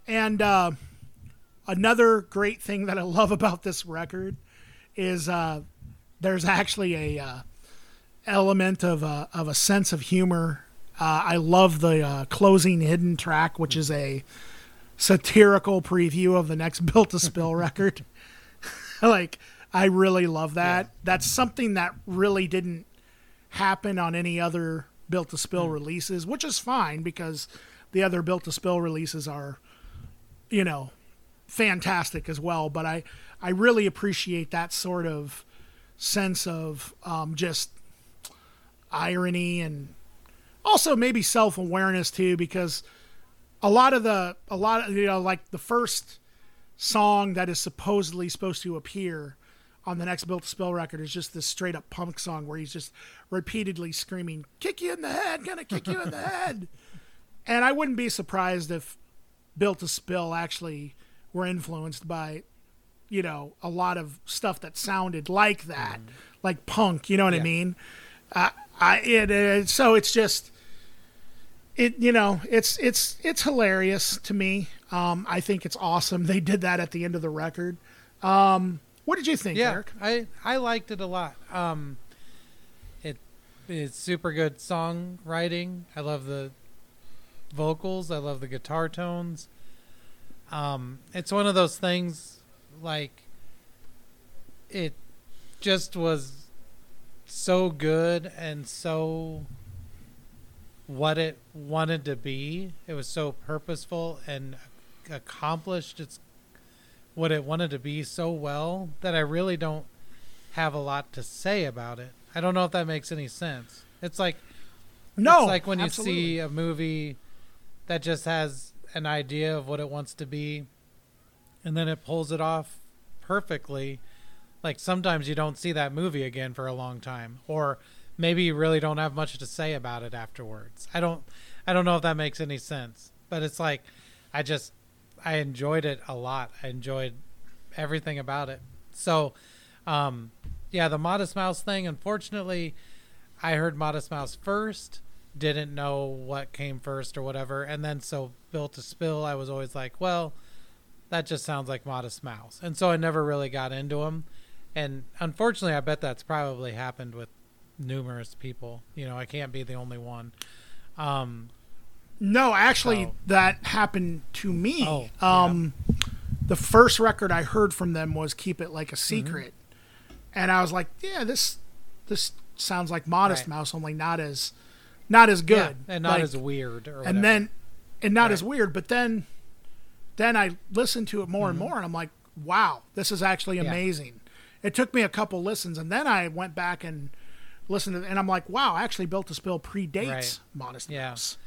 and uh, another great thing that I love about this record is uh, there's actually a uh, element of a, of a sense of humor. Uh, I love the uh, closing hidden track, which is a satirical preview of the next Built to Spill record. like, I really love that. That's something that really didn't happen on any other Built to Spill releases, which is fine because the other Built to Spill releases are, you know, fantastic as well. But I, I really appreciate that sort of sense of um, just irony and also maybe self awareness too, because a lot of the a lot of you know like the first song that is supposedly supposed to appear on the next Built to Spill record is just this straight up punk song where he's just repeatedly screaming, "Kick you in the head, gonna kick you in the head," and I wouldn't be surprised if Built to Spill actually were influenced by you know a lot of stuff that sounded like that, like punk. You know what I mean? Uh, I it, it so it's just it you know it's it's it's hilarious to me. Um, I think it's awesome they did that at the end of the record. Um, what did you think, yeah, Eric? I I liked it a lot. Um, it it's super good songwriting. I love the vocals. I love the guitar tones. Um, it's one of those things like it just was so good and so what it wanted to be. It was so purposeful and accomplished its what it wanted to be so well that I really don't have a lot to say about it. I don't know if that makes any sense. It's like No, it's like when you see a movie that just has an idea of what it wants to be and then it pulls it off perfectly. Like sometimes you don't see that movie again for a long time or maybe you really don't have much to say about it afterwards. I don't I don't know if that makes any sense. But it's like I just I enjoyed it a lot. I enjoyed everything about it. So, um, yeah, the Modest Mouse thing. Unfortunately, I heard Modest Mouse first, didn't know what came first or whatever, and then so Built to Spill, I was always like, well, that just sounds like Modest Mouse, and so I never really got into them. And unfortunately, I bet that's probably happened with numerous people. You know, I can't be the only one. Um, No, actually, So- that happened to me. Oh, um, The first record I heard from them was "Keep It Like a Mm-hmm. Secret," and I was like, "Yeah, this this sounds like Modest Right. Mouse, only not as not as good, yeah, and not Like, as weird. Or and then and not Right. as weird." But then then I listened to it more and more, and I'm like, "Wow, this is actually Mm-hmm. Yeah. amazing." It took me a couple listens, and then I went back and listened to, and I'm like, "Wow, actually, Built to Spill predates Right. Modest Yeah. Mouse."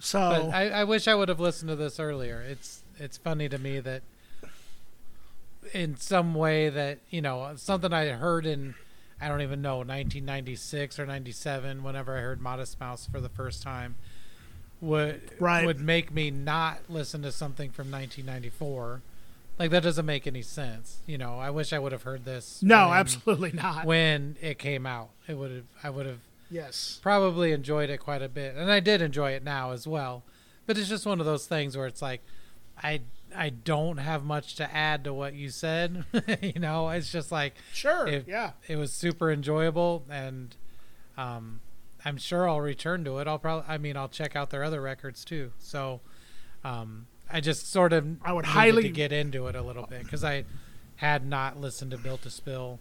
So But I, I wish I would have listened to this earlier. It's it's funny to me that in some way that you know something I heard in I don't even know 1996 or 97 whenever I heard Modest Mouse for the first time would Right. would make me not listen to something from 1994. Like that doesn't make any sense. You know, I wish I would have heard this. no, when- absolutely not. When it came out, it would have I would have yes. probably enjoyed it quite a bit and i did enjoy it now as well but it's just one of those things where it's like i i don't have much to add to what you said you know it's just like Sure. If- yeah. it was super enjoyable and um i'm sure i'll return to it i'll probably i mean i'll check out their other records too so um i just sort of I would highly- to get into it a little bit because i had not listened to built to spill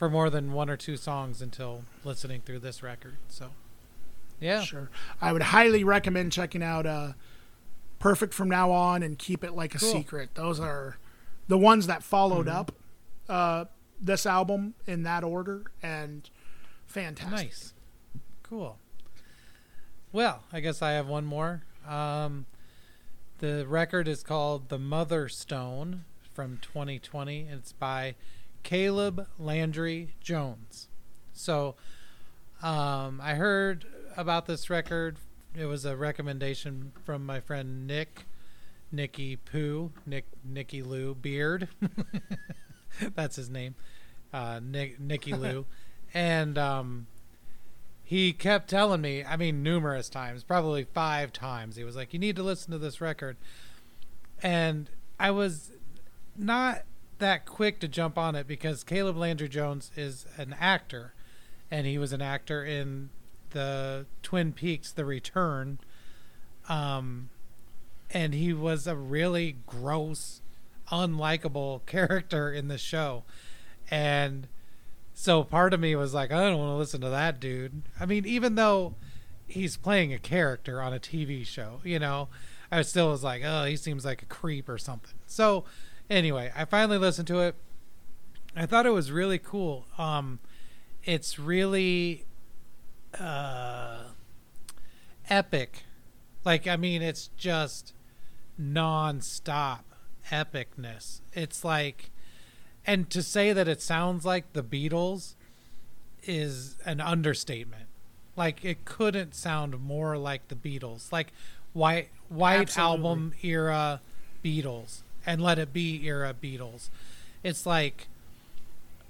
for more than one or two songs until listening through this record so yeah Sure. I would highly recommend checking out uh, Perfect from now on and Keep It Like a Cool. Secret. Those are the ones that followed Mm-hmm. up uh, this album in that order and fantastic. Nice. Cool. Well, I guess I have one more. Um, the record is called The Mother Stone from 2020. It's by Caleb Landry Jones. So um, I heard about this record. It was a recommendation from my friend Nick, Nicky Poo, Nick Nicky Lou Beard. That's his name, uh, Nick Nicky Lou, and um, he kept telling me. I mean, numerous times, probably five times. He was like, "You need to listen to this record," and I was not that quick to jump on it because Caleb Landry Jones is an actor, and he was an actor in the Twin Peaks: The Return. Um, and he was a really gross, unlikable character in the show, and so part of me was like, I don't want to listen to that dude. I mean, even though he's playing a character on a TV show, you know, I still was like, oh, he seems like a creep or something. So, anyway, I finally listened to it. I thought it was really cool. Um, it's really uh, epic. Like, I mean, it's just non-stop epicness. It's like, and to say that it sounds like the Beatles is an understatement. Like, it couldn't sound more like the Beatles. Like, white white Absolutely. album era Beatles and Let It Be era Beatles. It's like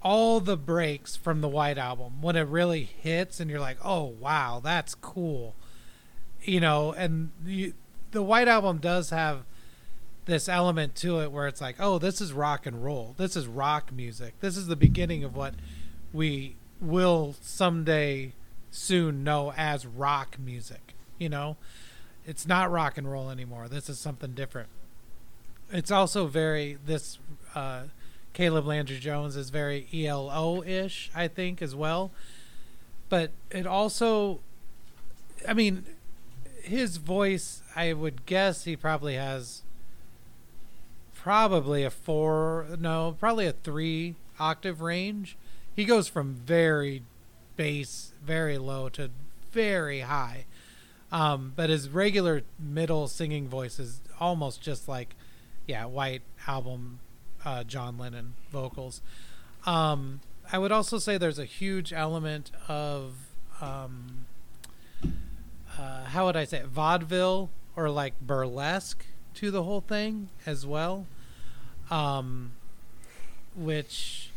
all the breaks from the White Album when it really hits and you're like, oh wow, that's cool, you know. And you, the White Album does have this element to it where it's like, oh, this is rock and roll. This is rock music. This is the beginning of what we will someday soon know as rock music. You know, it's not rock and roll anymore. This is something different. It's also very this. Uh, Caleb Landry Jones is very ELO ish, I think, as well. But it also, I mean, his voice, I would guess he probably has probably a four, no, probably a three octave range. He goes from very bass, very low to very high. Um, but his regular middle singing voice is almost just like, yeah, White Album uh, John Lennon vocals. Um, I would also say there's a huge element of um, uh, how would I say it? vaudeville or like burlesque to the whole thing as well. Um, which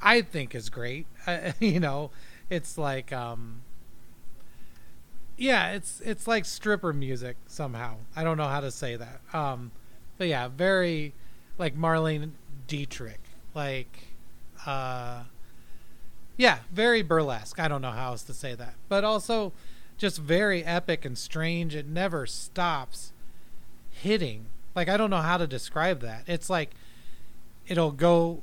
I think is great. You know, it's like um yeah, it's it's like stripper music somehow. I don't know how to say that. Um but yeah, very like Marlene Dietrich. Like uh yeah, very burlesque. I don't know how else to say that. But also just very epic and strange. It never stops hitting. Like I don't know how to describe that. It's like it'll go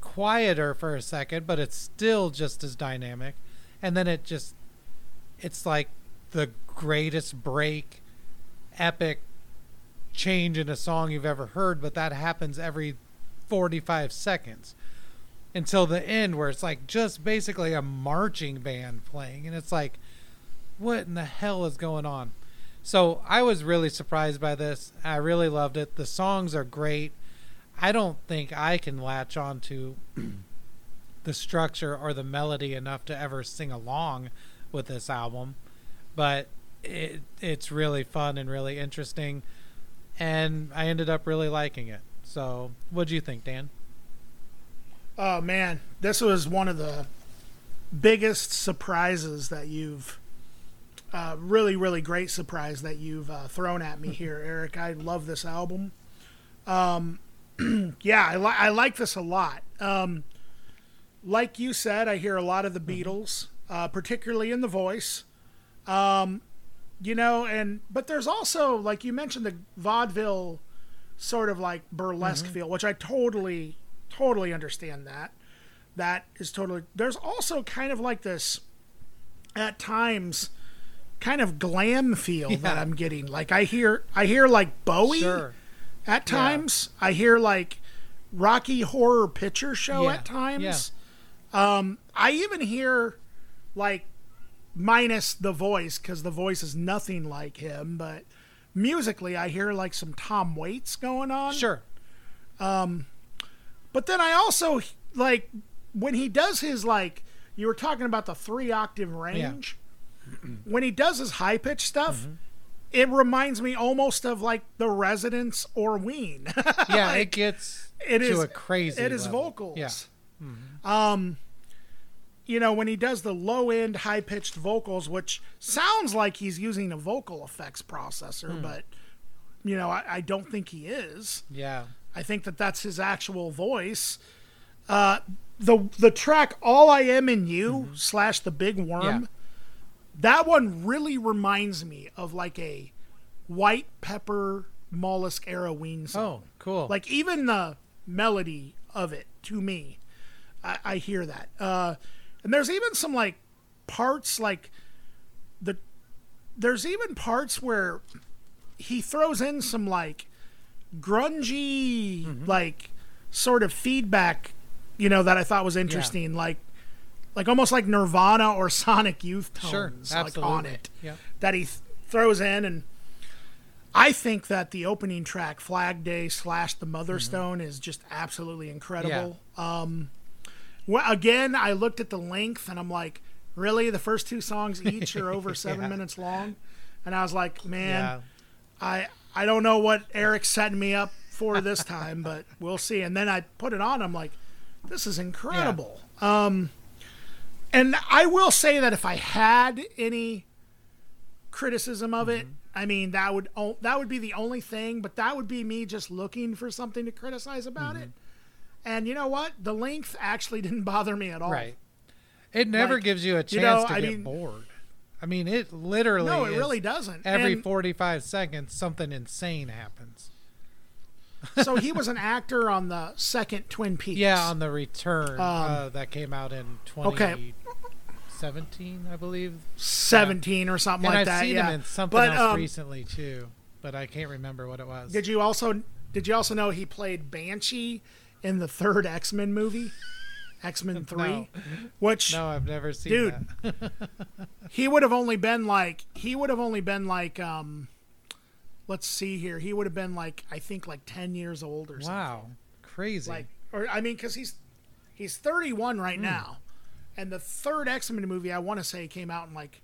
quieter for a second, but it's still just as dynamic. And then it just it's like the greatest break epic change in a song you've ever heard, but that happens every 45 seconds until the end where it's like just basically a marching band playing and it's like what in the hell is going on? So i was really surprised by this. I really loved it. The songs are great. I don't think i can latch on to the structure or the melody enough to ever sing along with this album but it, it's really fun and really interesting and i ended up really liking it so what do you think dan Oh man, this was one of the biggest surprises that you've uh, really, really great surprise that you've uh, thrown at me here, Eric. I love this album. Um, yeah, I, li- I like this a lot. Um, like you said, I hear a lot of the Beatles, uh, particularly in the voice. Um, you know, and but there's also like you mentioned the vaudeville sort of like burlesque feel, which I totally totally understand that. That is totally. There's also kind of like this, at times, kind of glam feel that I'm getting. Like I hear, I hear like Bowie. Sure. At times, I hear like Rocky Horror Picture Show. Yeah, At times, um, I even hear like minus the voice because the voice is nothing like him, but musically, I hear like some Tom Waits going on. Sure. Um, but then I also like when he does his like you were talking about the three octave range. when he does his high pitched stuff, Mm-hmm. it reminds me almost of like the Residents or Ween. Yeah, Like, it gets it to is a crazy. It is level. vocals. Yeah. Um, you know when he does the low end high pitched vocals, which sounds like he's using a vocal effects processor, Hmm. but you know I, I don't think he is. Yeah. I think that that's his actual voice. Uh, the the track "All I Am in You" slash the Big Worm, Mm-hmm. Yeah. that one really reminds me of like a white pepper mollusk era Ween song. Oh, cool. Like even the melody of it to me, I, I hear that. Uh, and there's even some like parts like the there's even parts where he throws in some like grungy Mm-hmm. like sort of feedback, you know, that I thought was interesting, like like almost like Nirvana or Sonic Youth tones sure. like on it Yeah. that he th- throws in and I think that the opening track Flag Day slash the Mother Stone is just absolutely incredible. Um well, again, I looked at the length and I'm like, really? The first two songs each are over seven Yeah. minutes long? And I was like, man, yeah. I I don't know what Eric's setting me up for this time, but we'll see. And then I put it on. I'm like, this is incredible. Um, and I will say that if I had any criticism of it, I mean that would that would be the only thing. But that would be me just looking for something to criticize about it. And you know what? The length actually didn't bother me at all. Right. It never Like, gives you a chance you know, to I get mean- bored. I mean, it literally. No, it really doesn't. Every And- 45 seconds, something insane happens. so he was an actor on the second Twin Peaks. Yeah, on the return Um, uh, that came out in 2017, Okay. I believe. 17 or something And like I've that. seen yeah. him in something but, else um, recently too, but I can't remember what it was. Did you also did you also know he played Banshee in the third X Men movie, X Men Three, No. which no, I've never seen Dude. that. he would have only been like he would have only been like um, let's see here he would have been like I think like ten years old or something. wow, crazy. Like or I mean because he's he's thirty one right Hmm. now, and the third X Men movie I want to say came out in like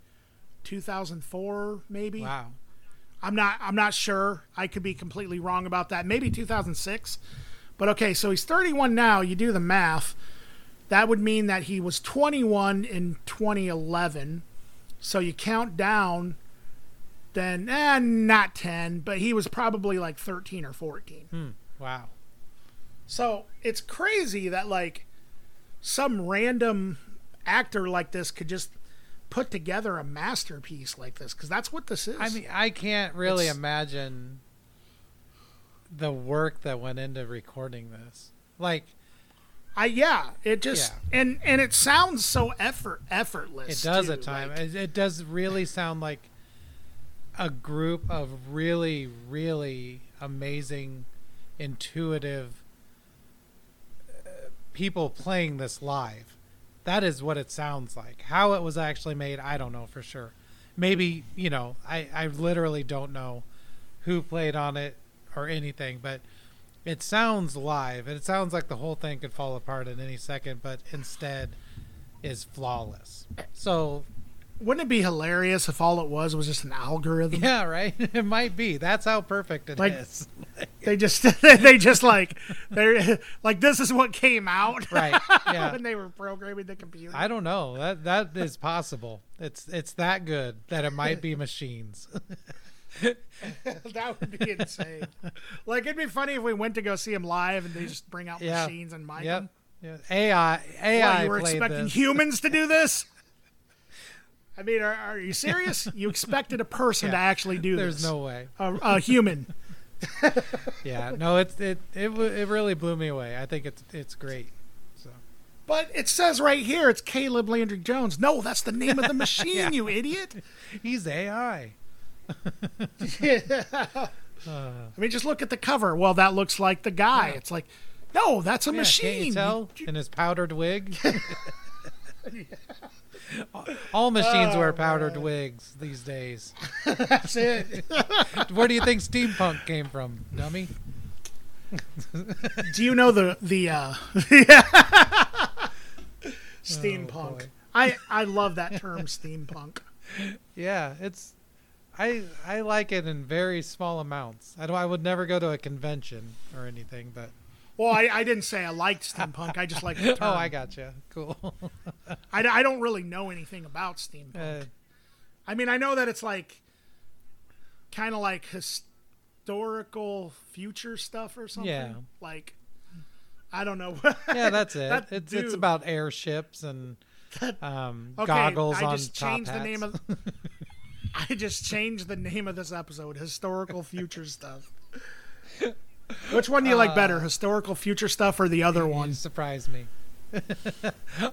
two thousand four maybe. wow. I'm not I'm not sure. I could be completely wrong about that. Maybe 2006. But okay, so he's 31 now. You do the math. That would mean that he was 21 in 2011. So you count down, then eh, not 10, but he was probably like 13 or 14. Hmm. Wow. So it's crazy that like some random actor like this could just put together a masterpiece like this because that's what this is. I mean, I can't really It's- imagine the work that went into recording this. Like, I yeah, it just and and it sounds so effort effortless. it does too, at times. like- it, it does really sound like a group of really, really amazing, intuitive uh, people playing this live. That is what it sounds like. How it was actually made, I don't know for sure. Maybe, you know, I, I literally don't know who played on it or anything, but it sounds live and it sounds like the whole thing could fall apart at any second, but instead is flawless. So Wouldn't it be hilarious if all it was was just an algorithm? Yeah, right. It might be. That's how perfect it is. Like- They just they just like they're like this is what came out Right. Yeah. when they were programming the computer. I don't know. That that is possible. It's it's that good that it might be machines. that would be insane. like it'd be funny if we went to go see him live and they just bring out Yeah. machines and mic yep. him. Yeah. AI AI What, you were expecting this. humans to do this? I mean, are, are you serious? You expected a person to actually do There's this? There's no way. a, a human. Yeah. No, it's it it it really blew me away. I think it's it's great. So But it says right here it's Caleb Landry Jones. No, that's the name of the machine, Yeah. you idiot. he's AI. I mean, just look at the cover. Well, that looks like the guy. Yeah. It's like, no, that's a Yeah, machine. Can't you tell You- in his powdered wig? All machines wear Oh, powdered man. wigs these days. that's it. Where do you think steampunk came from, dummy? Do you know the the uh, steampunk? Oh. I I love that term, steampunk. Yeah, it's I I like it in very small amounts. I don't I would never go to a convention or anything, but Well, I, I didn't say I liked steampunk. I just like the term. oh, I got gotcha. Cool. I, I don't really know anything about steampunk. uh, I mean, I know that it's like kind of like historical future stuff or something. Yeah. Like, I don't know. yeah, that's it. That it's dude- it's about airships and um, Okay, goggles I on just top changed hats. the name of. I just changed the name of this episode. Historical future stuff. Which one do you like better, historical future stuff or the other You one? surprise me.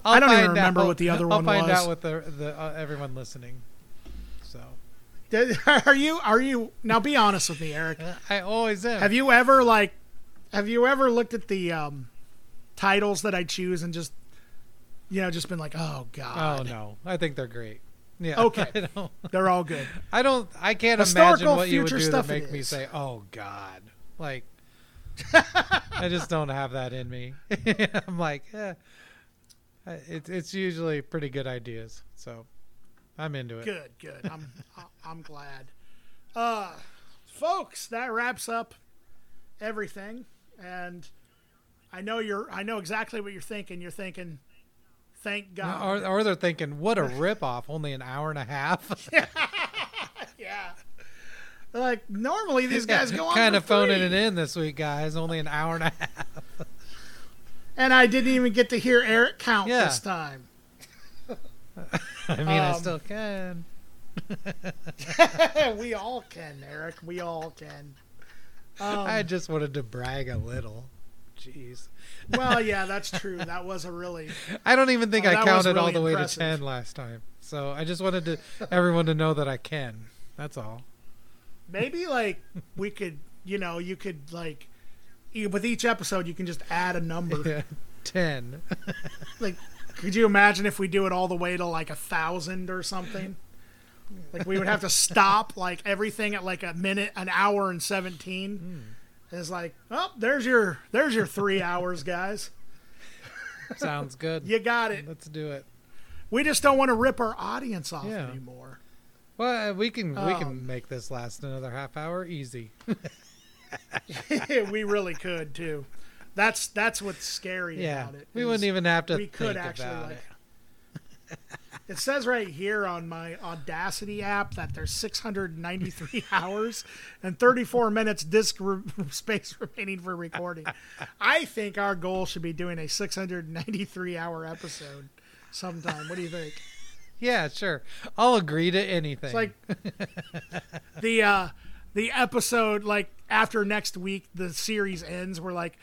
I don't even remember out- what the other one was. I'll find out with the the uh, everyone listening. So Are you? Are you? Now, be honest with me, Eric. I always am. Have you ever like? Have you ever looked at the um, titles that I choose and just, you know, just been like, oh god. Oh no, I think they're great. Yeah. Okay. They're all good. I don't. I can't Historical imagine what you would future do to make me is. say, "Oh God!" Like, I just don't have that in me. I'm like, eh. It's usually pretty good ideas, so I'm into it. Good, good. I'm I'm glad. Uh, folks, that wraps up everything, and I know you're. I know exactly what you're thinking. You're thinking, thank God. Or, or they're thinking, "What a ripoff! Only an hour and a half." yeah. Like normally these guys go on kind of phoning it in this week, guys. Only an hour and a half. and I didn't even get to hear Eric count Yeah. this time. I mean, I Um, still can. we all can, Eric. We all can. Um, I just wanted to brag a little. Jeez. well, yeah, that's true. That was a really I don't even think Oh, I counted all really the way to 10 last time. So I just wanted to everyone to know that I can. That's all. maybe like we could, you know, you could like with each episode you can just add a number. Yeah. 10. Like, could you imagine if we do it all the way to like a thousand or something? Like we would have to stop like everything at like a minute, an hour and seventeen. Hmm. It's like, oh, there's your there's your three hours, guys. Sounds good. You got it. Let's do it. We just don't want to rip our audience off Yeah. anymore. Well, uh, we can we Um, can make this last another half hour easy. we really could too. That's that's what's scary Yeah, about it. we wouldn't even have to we could actually about like. it. Says right here on my Audacity app that there's 693 hours and 34 minutes disk re- space remaining for recording. I think our goal should be doing a 693 hour episode sometime. What do you think? Yeah, sure. I'll agree to anything. It's like the uh the episode like after next week the series ends we're like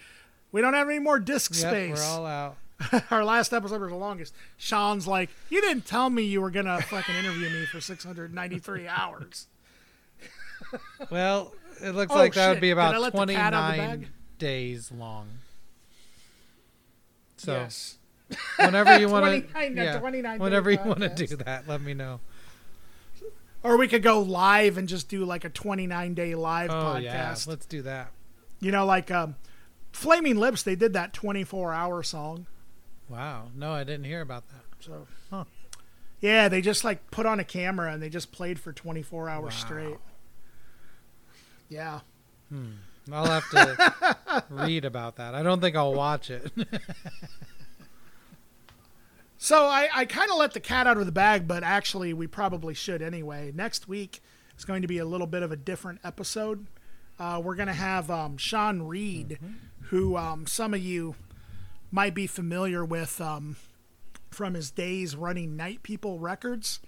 we don't have any more disk yep, space. we're all out. Our last episode was the longest. Shawn's like, "You didn't tell me you were going to fucking interview me for 693 hours." Well, it looks Oh, like that shit. would be about let the cat out of the 29 days long. So yes. whenever you want to, yeah, whenever you want to do that, let me know. Or we could go live and just do like a 29 day live Oh yeah, podcast. let's do that. You know, like um, Flaming Lips, they did that 24 hour song. Wow, no, I didn't hear about that. So, Huh. yeah, they just like put on a camera and they just played for 24 hours Wow. straight. Yeah. I'll have to read about that. I don't think I'll watch it. So I, I kind of let the cat out of the bag, but actually we probably should anyway. Next week is going to be a little bit of a different episode. Uh, we're going to have um, Sean Reed, who um, some of you might be familiar with um, from his days running Night People Records.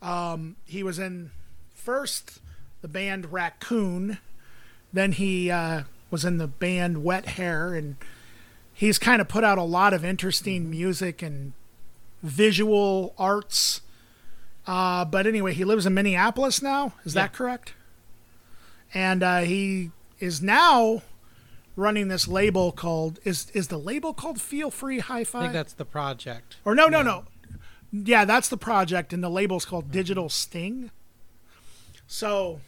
Um, he was in first the band Raccoon, then he uh, was in the band Wet Hair, and he's kind of put out a lot of interesting music and visual arts. Uh, but anyway, he lives in Minneapolis now. Is Yeah. that correct? And uh, he is now running this label called is is the label called Feel Free I Hi-Fi? think that's the project. or no, no, no. Yeah, that's the project, and the label's called Digital Sting. So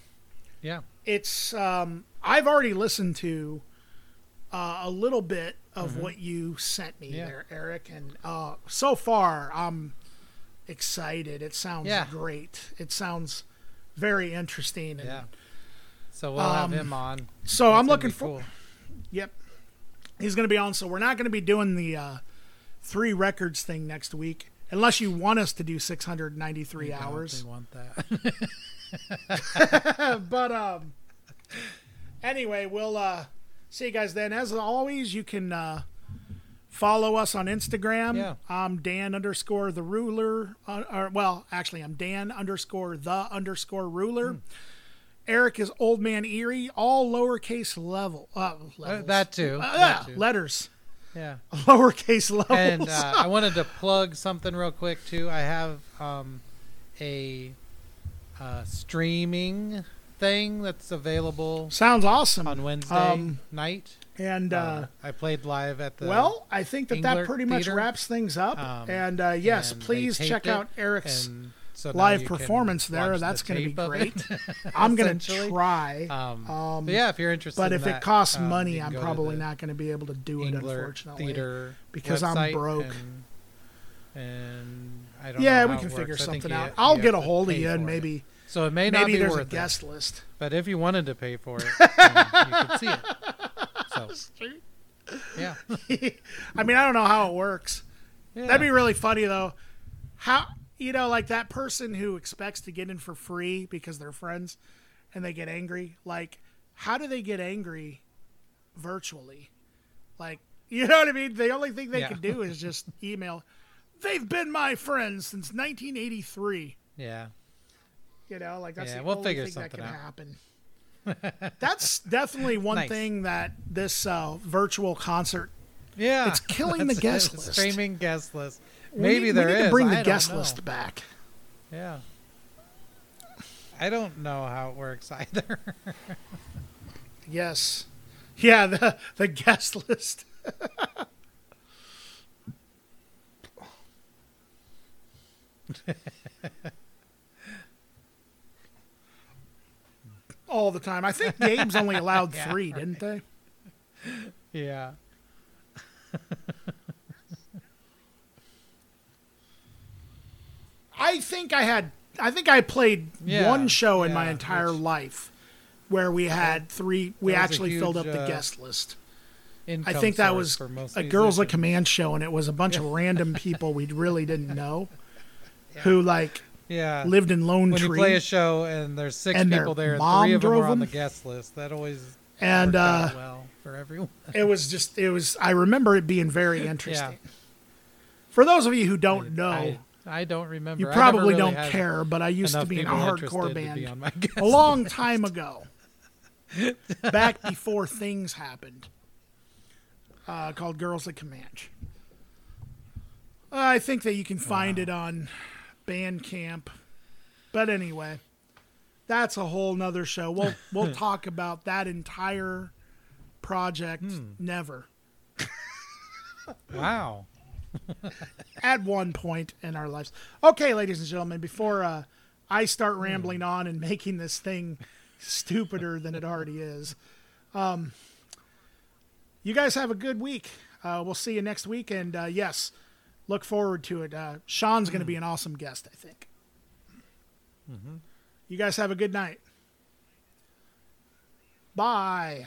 Yeah. it's um, I've already listened to uh, a little bit of what you sent me Mm-hmm. Yeah. there, Eric, and uh, so far I'm excited. It sounds Yeah. great. It sounds very interesting. And, Yeah. So we'll have Um, him on. So That's I'm looking for. cool. Yep, he's going to be on. So we're not going to be doing the uh, three records thing next week, unless you want us to do 693 I hours. think want that. but um anyway we'll uh see you guys then as always you can uh follow us on instagram Yeah. i'm dan underscore the ruler uh, or well actually i'm dan underscore the underscore ruler eric is old man erie all lowercase level uh, Uh, that too. Uh, that yeah, too. letters Yeah. lowercase levels And uh, I wanted to plug something real quick too. I have um, a uh, streaming thing that's available sounds awesome on Wednesday Um, night. and I played live at the well, I think that that Englert pretty much Theater. wraps things up. Um, and uh, yes, and please check out Eric's and so live performance there. watch the That's going to be great. I'm going to try. Um, Um, yeah, if you're interested, but if it costs um, money, I'm probably not going to be able to do it, Englert unfortunately. Theater because I'm broke. And, and I don't Yeah, we can figure. Something you- out. you I'll get a hold of you and it. maybe So it may not maybe be there's worth a guest it. list. But if you wanted to pay for it, you could see it. So yeah, I mean, I don't know how it works. yeah. That'd be really funny though. How you know, like that person who expects to get in for free because they're friends and they get angry. Like, how do they get angry virtually? Like, you know what I mean? The only thing they Yeah. can do is just email. They've been my friends since 1983. yeah. You know, like that's Yeah, the we'll only thing that can out. happen. that's definitely one Nice. thing that this uh, virtual concert Yeah, It's killing the guest it. list. Streaming guest list. We Maybe need, there we need is. to bring the don't guest list back. Yeah. I don't know how it works either. Yes. Yeah, the the guest list. All the time. I think games only allowed Yeah, three, didn't they? yeah. I think I had. I think I played Yeah, one show in my entire which- life where we had three. We That was a actually filled up the uh, guest list. I think that was a Girls a. Command show, and it was a bunch of random people we really didn't know, who like Yeah. lived in Lone when Tree. you play a show and there's six And people there and mom three of them are on the guest list, that always and uh, well for everyone. it was just it was. I remember it being very interesting. For those of you who don't know, I, I don't remember. you probably really don't care, but I used to be in a hardcore band on my guest a long time ago, back before things happened, uh, called Girls of Comanche. I think that you can find it on Bandcamp, but anyway, that's a whole nother show. We'll we'll talk about that entire project Hmm. never Wow. at one point in our lives. Okay, ladies and gentlemen, before uh, I start rambling on and making this thing stupider than it already is, um, you guys have a good week. Uh, we'll see you next week, and uh, yes, look forward to it. Uh, Shawn's going to be an awesome guest, I think. You guys have a good night. Bye.